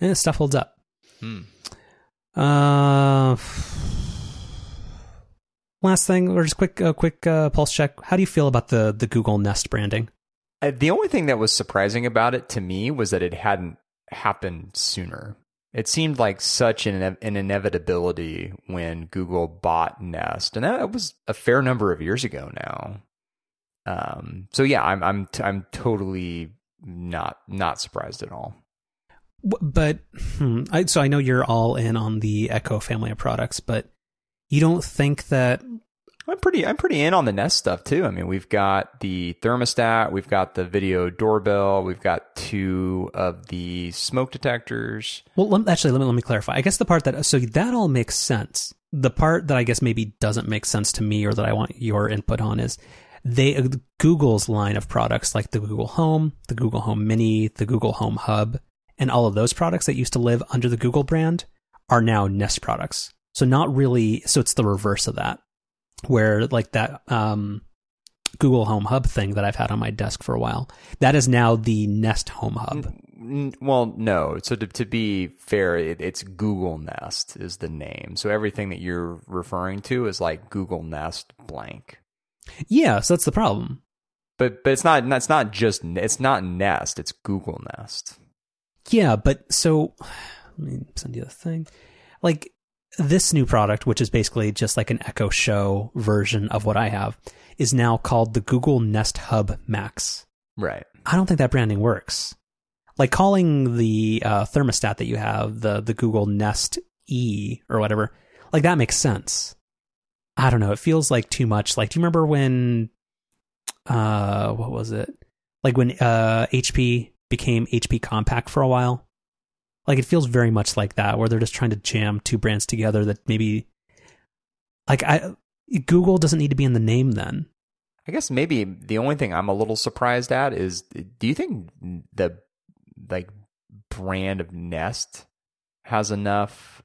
and it stuff holds up. Hmm. Uh, last thing, or just quick uh, quick uh, pulse check. How do you feel about the the Google Nest branding? Uh, the only thing that was surprising about it to me was that it hadn't happened sooner. It seemed like such an, an inevitability when Google bought Nest, and that was a fair number of years ago now. Um, so yeah, I'm I'm t- I'm totally not not surprised at all. But hmm, I, so I know you're all in on the Echo family of products, but you don't think that I'm pretty I'm pretty in on the Nest stuff too. I mean, we've got the thermostat, we've got the video doorbell, we've got two of the smoke detectors. Well, let, actually, let me let me clarify. I guess the part that so that all makes sense. The part that I guess maybe doesn't make sense to me, or that I want your input on, is they uh, Google's line of products like the Google Home, the Google Home Mini, the Google Home Hub, and all of those products that used to live under the Google brand are now Nest products. So not really. So it's the reverse of that where like that um, Google Home Hub thing that I've had on my desk for a while. That is now the Nest Home Hub. Well, no. So to, to be fair, it, it's Google Nest is the name. So everything that you're referring to is like Google Nest blank. Yeah, so that's the problem. But but it's not it's not just it's not Nest. It's Google Nest. Yeah, but so *sighs* let me send you the thing. Like this new product, which is basically just like an Echo Show version of what I have, is now called the Google Nest Hub Max. Right. I don't think that branding works. Like calling the uh, thermostat that you have the the Google Nest E or whatever, like that makes sense. I don't know. It feels like too much. Like, do you remember when, uh, what was it? Like when uh, HP became HP Compaq for a while? Like it feels very much like that, where they're just trying to jam two brands together that maybe, like I, Google doesn't need to be in the name then. I guess maybe the only thing I'm a little surprised at is, do you think the like brand of Nest has enough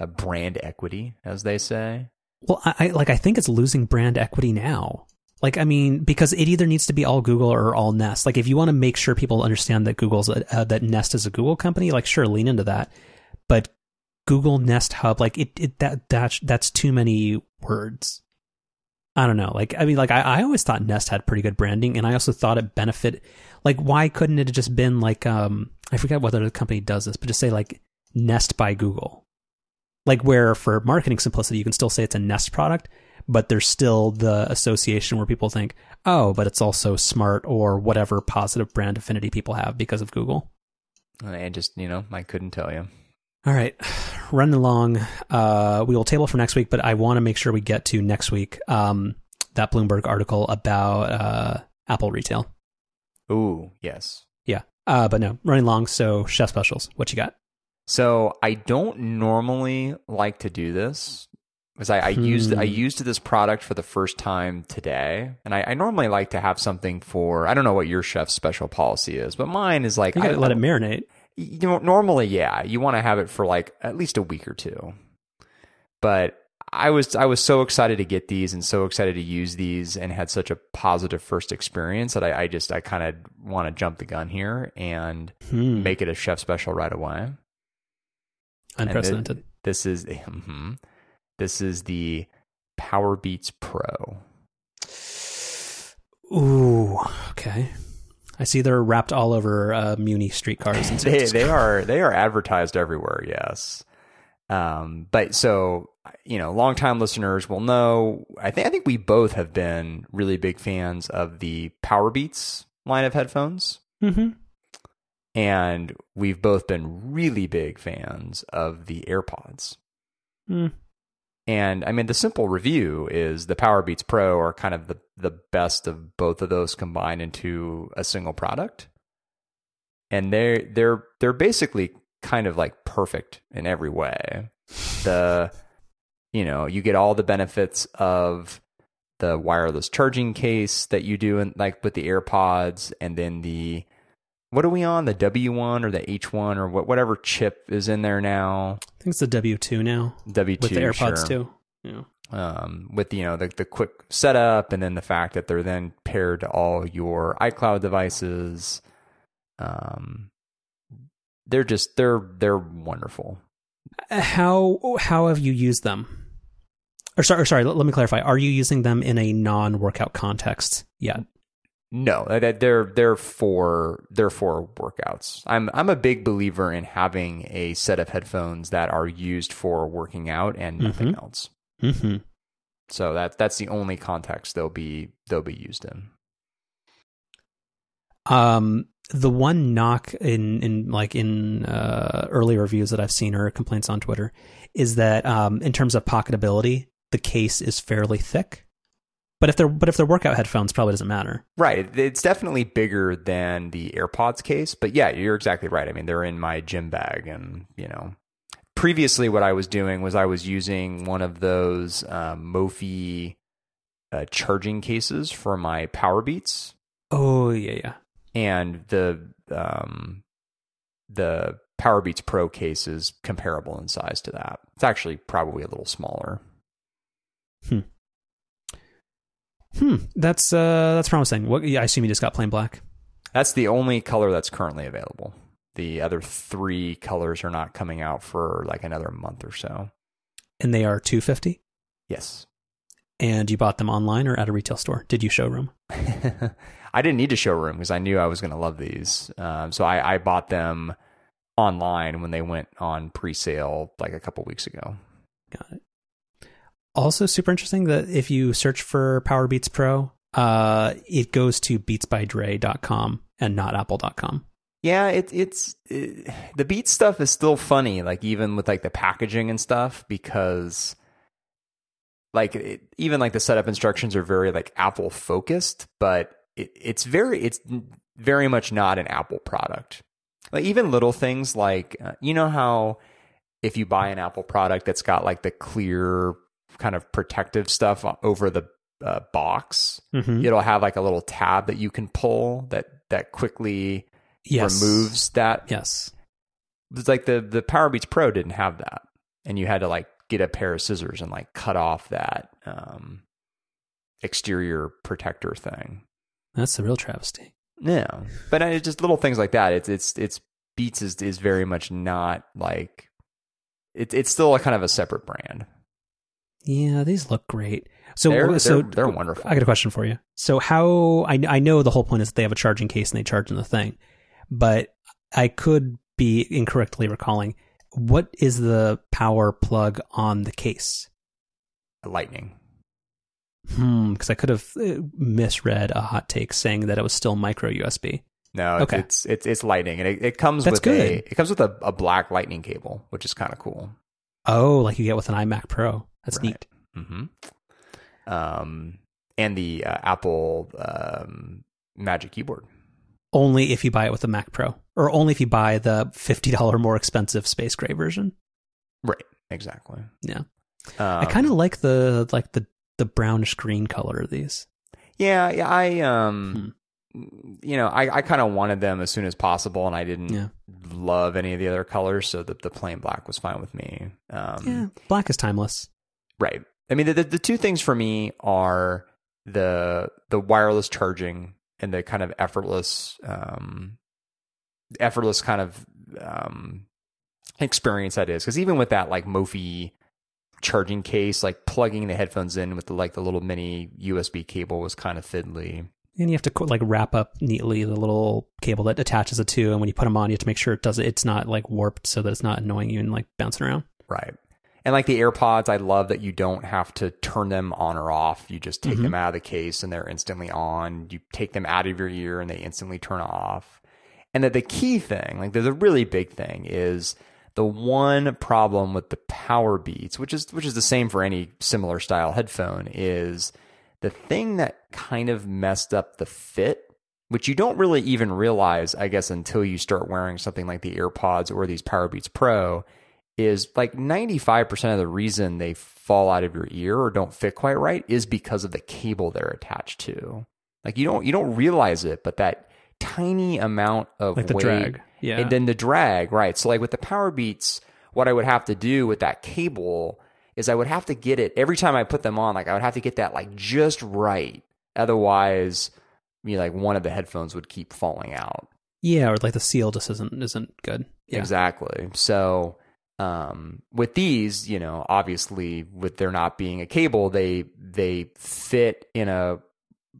uh, brand equity, as they say? Well, I, I like I think it's losing brand equity now. Like, I mean, because it either needs to be all Google or all Nest. Like, if you want to make sure people understand that Google's a, uh, that Nest is a Google company, like, sure, lean into that. But Google Nest Hub, like, it, it that that's that's too many words. I don't know. Like, I mean, like, I, I always thought Nest had pretty good branding, and I also thought it benefit. Like, why couldn't it have just been like, um, I forget whether the company does this, but just say like Nest by Google. Like, where for marketing simplicity, you can still say it's a Nest product, but there's still the association where people think, oh, but it's also smart or whatever positive brand affinity people have because of Google. And just, you know, I couldn't tell you. All right, running along. Uh, we will table for next week, but I want to make sure we get to next week um, that Bloomberg article about uh, Apple retail. Ooh, yes. Yeah. Uh, but no, running long. So chef specials. What you got? So I don't normally like to do this because I, I used I Hmm. used this product for the first time today, and I, I normally like to have something for I don't know what your chef's special policy is, but mine is like You gotta I, let it marinate. you know, normally, yeah, you want to have it for like at least a week or two. But I was I was so excited to get these and so excited to use these and had such a positive first experience that I, I just I kind of want to jump the gun here and Hmm. make it a chef special right away. Unprecedented. This is *laughs* mhm. This is the Powerbeats Pro. Ooh, okay. I see they're wrapped all over uh, Muni streetcars and they they are they are advertised everywhere. Yes, um, but so you know, longtime listeners will know. I think I think we both have been really big fans of the Powerbeats line of headphones, hmm and we've both been really big fans of the AirPods. Mm. And I mean, the simple review is the Powerbeats Pro are kind of the, the best of both of those combined into a single product. And they're they're they're basically kind of like perfect in every way. The you know, you get all the benefits of the wireless charging case that you do in like with the AirPods and then the what are we on? The W1 or the H1 or what whatever chip is in there now. I think it's the W2 now W2 with the AirPods sure too. Yeah. um, with you know the the quick setup, and then the fact that they're then paired to all your iCloud devices. Um, they're just they're they're wonderful. How how have you used them? Or sorry, or sorry. Let, let me clarify. Are you using them in a non-workout context yet? No, they're they're for they're for workouts. I'm I'm a big believer in having a set of headphones that are used for working out and nothing else. Mm-hmm. So that that's the only context they'll be they'll be used in. Um, the one knock in in like in uh, early reviews that I've seen or complaints on Twitter is that um, in terms of pocketability, the case is fairly thick. But if they're but if they're workout headphones, probably doesn't matter. Right. It's definitely bigger than the AirPods case, but yeah, you're exactly right. I mean, they're in my gym bag, and you know, previously what I was doing was I was using one of those um, Mophie uh, charging cases for my Powerbeats, Oh yeah, yeah. and the um, the Powerbeats Pro case is comparable in size to that. It's actually probably a little smaller. Hmm, that's uh that's promising. What I assume you just got plain black. That's the only color that's currently available. The other three colors are not coming out for like another month or so. and they are 250 Yes. and you bought them online or at a retail store did you showroom *laughs* I didn't need to showroom because I knew I was going to love these. Um, so I, I bought them online when they went on pre-sale like a couple weeks ago. got it also super interesting that if you search for power beats pro uh it goes to beatsbydre.com and not apple.com Yeah, it, it's it, the Beat stuff is still funny, like even with like the packaging and stuff, because like it, even like the setup instructions are very like Apple focused, but it, it's very it's very much not an Apple product. Like even little things like uh, you know how if you buy an Apple product that's got like the clear kind of protective stuff over the uh, box, mm-hmm. it'll have like a little tab that you can pull that that quickly yes removes that. yes It's like the the Powerbeats Pro didn't have that, and you had to like get a pair of scissors and like cut off that um, exterior protector thing. that's a real travesty Yeah, but it's just little things like that. It's it's it's Beats is is very much not like it's it's still a kind of a separate brand. Yeah these look great so They're- so they're- they're wonderful. i got a question for you so how I, I know the whole point is that they have a charging case and they charge in the thing but i could be incorrectly recalling what is the power plug on the case Lightning. Hmm, because I could have uh, misread a hot take saying that it was still micro USB. No, it's Okay. it's, it's it's Lightning, and it, it comes That's with good. a it comes with a, a black Lightning cable, which is kind of cool. Oh, like you get with an iMac Pro. That's Right. neat. hmm Um, and the uh, Apple um, Magic Keyboard. only if you buy it with the Mac Pro, or only if you buy the fifty dollar more expensive space gray version. Right. Exactly. Yeah. Um, I kind of like the like the the brownish green color of these. Yeah, yeah. I um, you know, I I kind of wanted them as soon as possible, and I didn't Yeah. love any of the other colors, so the the plain black was fine with me. Um, Yeah, black is timeless. Right. I mean, the, the the two things for me are the the wireless charging and the kind of effortless, um, effortless kind of um, experience that is. Because even with that like Mophie charging case, like plugging the headphones in with the, like the little mini USB cable was kind of fiddly. And you have to like wrap up neatly the little cable that attaches the two, and when you put them on, you have to make sure it does it's not like warped so that it's not annoying you and like bouncing around. Right. And like the AirPods, I love that you don't have to turn them on or off. You just take Mhm. them out of the case and they're instantly on. You take them out of your ear and they instantly turn off. And that the key thing, like there's a really big thing, is the one problem with the Powerbeats, which is which is the same for any similar style headphone, is the thing that kind of messed up the fit, which you don't really even realize, I guess, until you start wearing something like the AirPods or these Powerbeats Pro, is like 95% of the reason they fall out of your ear or don't fit quite right is because of the cable they're attached to. Like you don't you don't realize it, but that tiny amount of Like the weight drag. Yeah. and then the drag, right? So like with the Powerbeats, what I would have to do with that cable is I would have to get it every time I put them on. Like I would have to get that like just right. Otherwise, you know, like one of the headphones would keep falling out. yeah, or like the seal just isn't isn't good. Yeah. Exactly. So um, with these, you know, obviously with there not being a cable, they they fit in a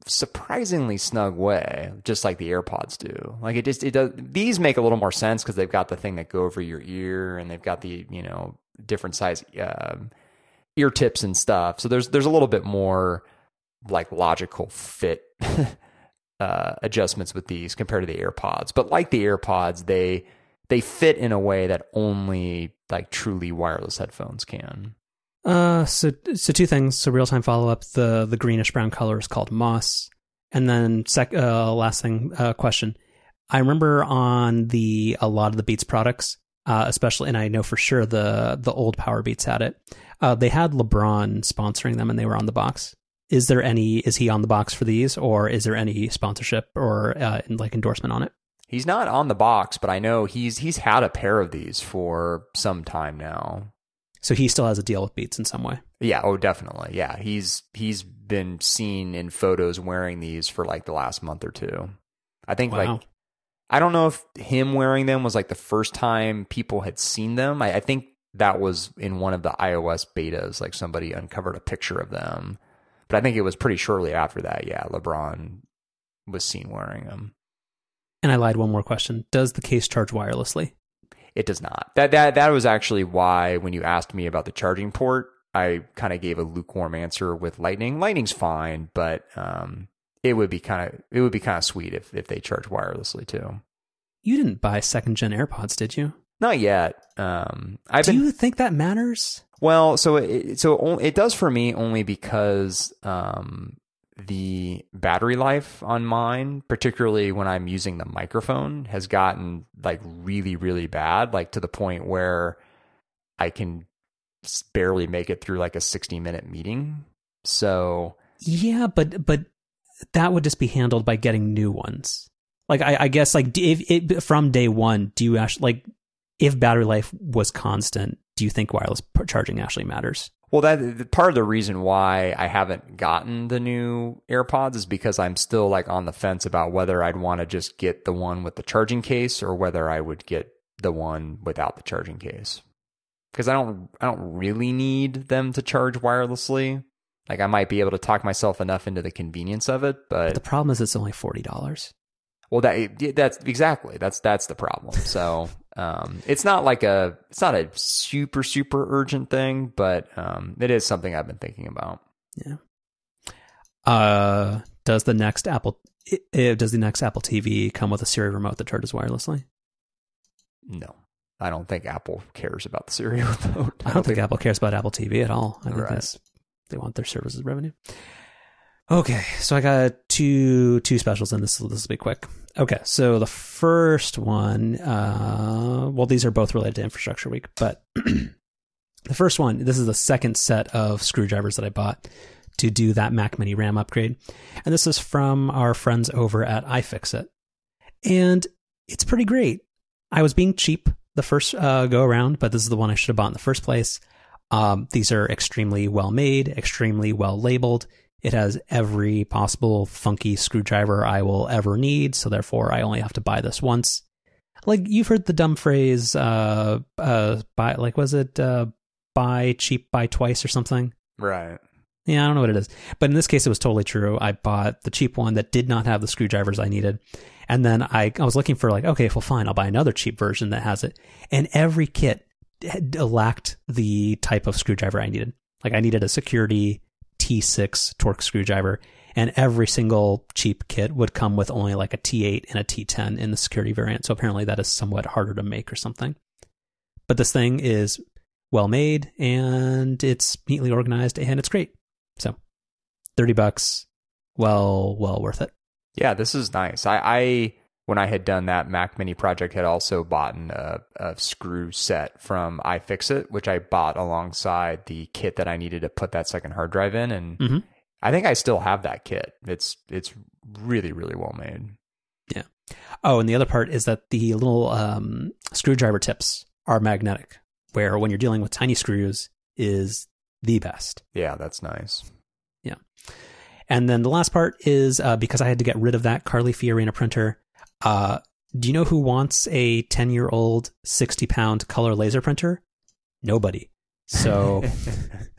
surprisingly snug way, just like the AirPods do. Like it just it does. These make a little more sense because they've got the thing that go over your ear, and they've got the you know different size um, ear tips and stuff. So there's there's a little bit more like logical fit *laughs* uh, adjustments with these compared to the AirPods. But like the AirPods, they they fit in a way that only like truly wireless headphones can. Uh, so so two things. So real time follow up. The the greenish brown color is called moss, and then sec. Uh, last thing. Uh, question. I remember on the a lot of the Beats products, uh, especially, and I know for sure the the old Powerbeats had it. Uh, they had LeBron sponsoring them, and they were on the box. Is there any? Is he on the box for these, or is there any sponsorship or uh, like endorsement on it? He's not on the box, but I know he's he's had a pair of these for some time now. So he still has a deal with Beats in some way. Yeah, oh definitely. Yeah, he's he's been seen in photos wearing these for like the last month or two. I think Wow. like I don't know if him wearing them was like the first time people had seen them. I, I think that was in one of the iOS betas, like somebody uncovered a picture of them. But I think it was pretty shortly after that, yeah, LeBron was seen wearing them. And I lied. One more question: Does the case charge wirelessly? It does not. That that that was actually why when you asked me about the charging port, I kind of gave a lukewarm answer with Lightning. Lightning's fine, but um, it would be kind of it would be kind of sweet if if they charge wirelessly too. You didn't buy second gen AirPods, did you? Not yet. Um, I've Do been you think that matters? well. So it so it does for me only because um, the battery life on mine, particularly when I'm using the microphone, has gotten like really really bad, like to the point where I can barely make it through like a 60 minute meeting. So Yeah, but but that would just be handled by getting new ones. Like I, I guess like if it from day one, do you actually like if battery life was constant? Do you think wireless charging actually matters? Well, that part of the reason why I haven't gotten the new AirPods is because I'm still like on the fence about whether I'd want to just get the one with the charging case or whether I would get the one without the charging case. Because I don't, I don't really need them to charge wirelessly. Like I might be able to talk myself enough into the convenience of it, but The problem is it's only forty dollars. well, that that's exactly that's that's the problem. So um, it's not like a it's not a super super urgent thing, but um, it is something I've been thinking about. Uh, does the next Apple i- i- does the next Apple TV come with a Siri remote that charges wirelessly? No, I don't think Apple cares about the Siri *laughs* remote. I don't think Apple cares about Apple TV at all. I think Right. they want their services revenue. Okay, so I got two two specials, and this this will be quick. Okay, so the first one, uh, well, these are both related to Infrastructure Week, but *clears throat* the first one, this is the second set of screwdrivers that I bought to do that Mac Mini RAM upgrade, and this is from our friends over at iFixit, and it's pretty great. I was being cheap the first uh, go around, but this is the one I should have bought in the first place. Um, these are extremely well made, extremely well labeled. It has every possible funky screwdriver I will ever need, so therefore I only have to buy this once. Like you've heard the dumb phrase, uh, uh, buy like was it uh, buy cheap, buy twice or something? Right. Yeah, I don't know what it is, but in this case, it was totally true. I bought the cheap one that did not have the screwdrivers I needed, and then I I was looking for like, okay, well, fine, I'll buy another cheap version that has it, and every kit lacked the type of screwdriver I needed. Like I needed a security T6 Torx screwdriver, and every single cheap kit would come with only like a T8 and a T10 in the security variant. So apparently that is somewhat harder to make or something. But this thing is well made and it's neatly organized and it's great. So 30 bucks, well, well worth it. Yeah, this is nice. I, I when I had done that Mac Mini project, had also bought a, a screw set from iFixit, which I bought alongside the kit that I needed to put that second hard drive in, and Mhm. I think I still have that kit. It's it's really really well made. Yeah. Oh, and the other part is that the little um, screwdriver tips are magnetic, where when you're dealing with tiny screws is the best. Yeah, that's nice. Yeah. And then the last part is uh, because I had to get rid of that Carly Fiorina printer. Uh, do you know who wants a 10 year old 60 pound color laser printer? Nobody. So,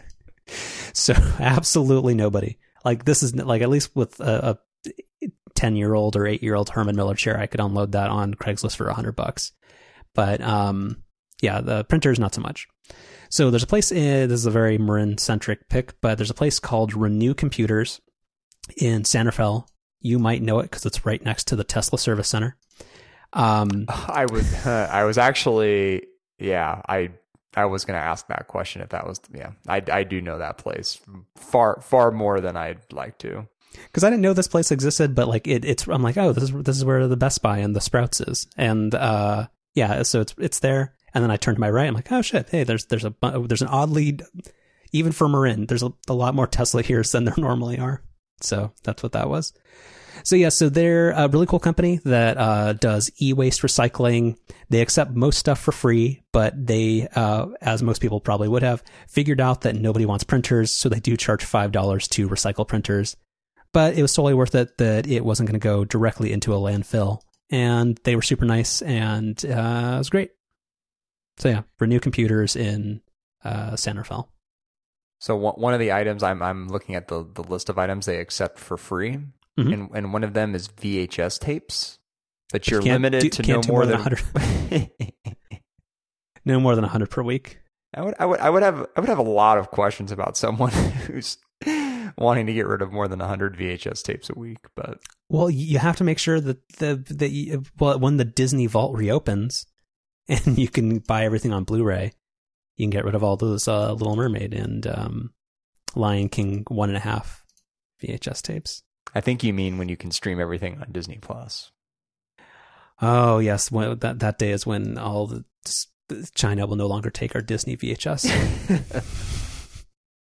*laughs* so absolutely nobody. Like this is like at least with a 10 year old or 8 year old Herman Miller chair, I could unload that on Craigslist for 100 bucks. But um, yeah, the printer is not so much. So there's a place, in, this is a very Marin centric pick, but there's a place called Renew Computers in San Rafael. You might know it because it's right next to the Tesla Service Center. Um, *laughs* I was *laughs* I was actually yeah I I was going to ask that question if that was yeah I I do know that place far far more than I'd like to. because I didn't know this place existed, but like it, it's I'm like, oh, this is this is where the Best Buy and the Sprouts is, and uh, yeah, so it's it's there. And then I turn to my right, I'm like, oh shit, hey, there's there's a there's an oddly even for Marin, there's a, a lot more Tesla here *laughs* than there normally are. So that's what that was. So yeah, so they're a really cool company that uh, does e-waste recycling. They accept most stuff for free, but they, uh, as most people probably would have, figured out that nobody wants printers, so they do charge five dollars to recycle printers. But it was totally worth it that it wasn't going to go directly into a landfill, and they were super nice, and uh, it was great. So yeah, Renew Computers in uh, San Rafael. So one one of the items I'm I'm looking at the the list of items they accept for free, Mhm. and and one of them is VHS tapes. But you're can't limited do- to no more more than. than *laughs* No more than hundred per week. I would I would I would have I would have a lot of questions about someone *laughs* who's wanting to get rid of more than 100 VHS tapes a week, but Well, you have to make sure that the that you, well when the Disney Vault reopens, *laughs* and you can buy everything on Blu-ray, you can get rid of all those uh, Little Mermaid and um, Lion King one and a half VHS tapes. I think you mean when you can stream everything on Disney Plus. Oh yes, when, that that day is when all the China will no longer take our Disney VHS. *laughs*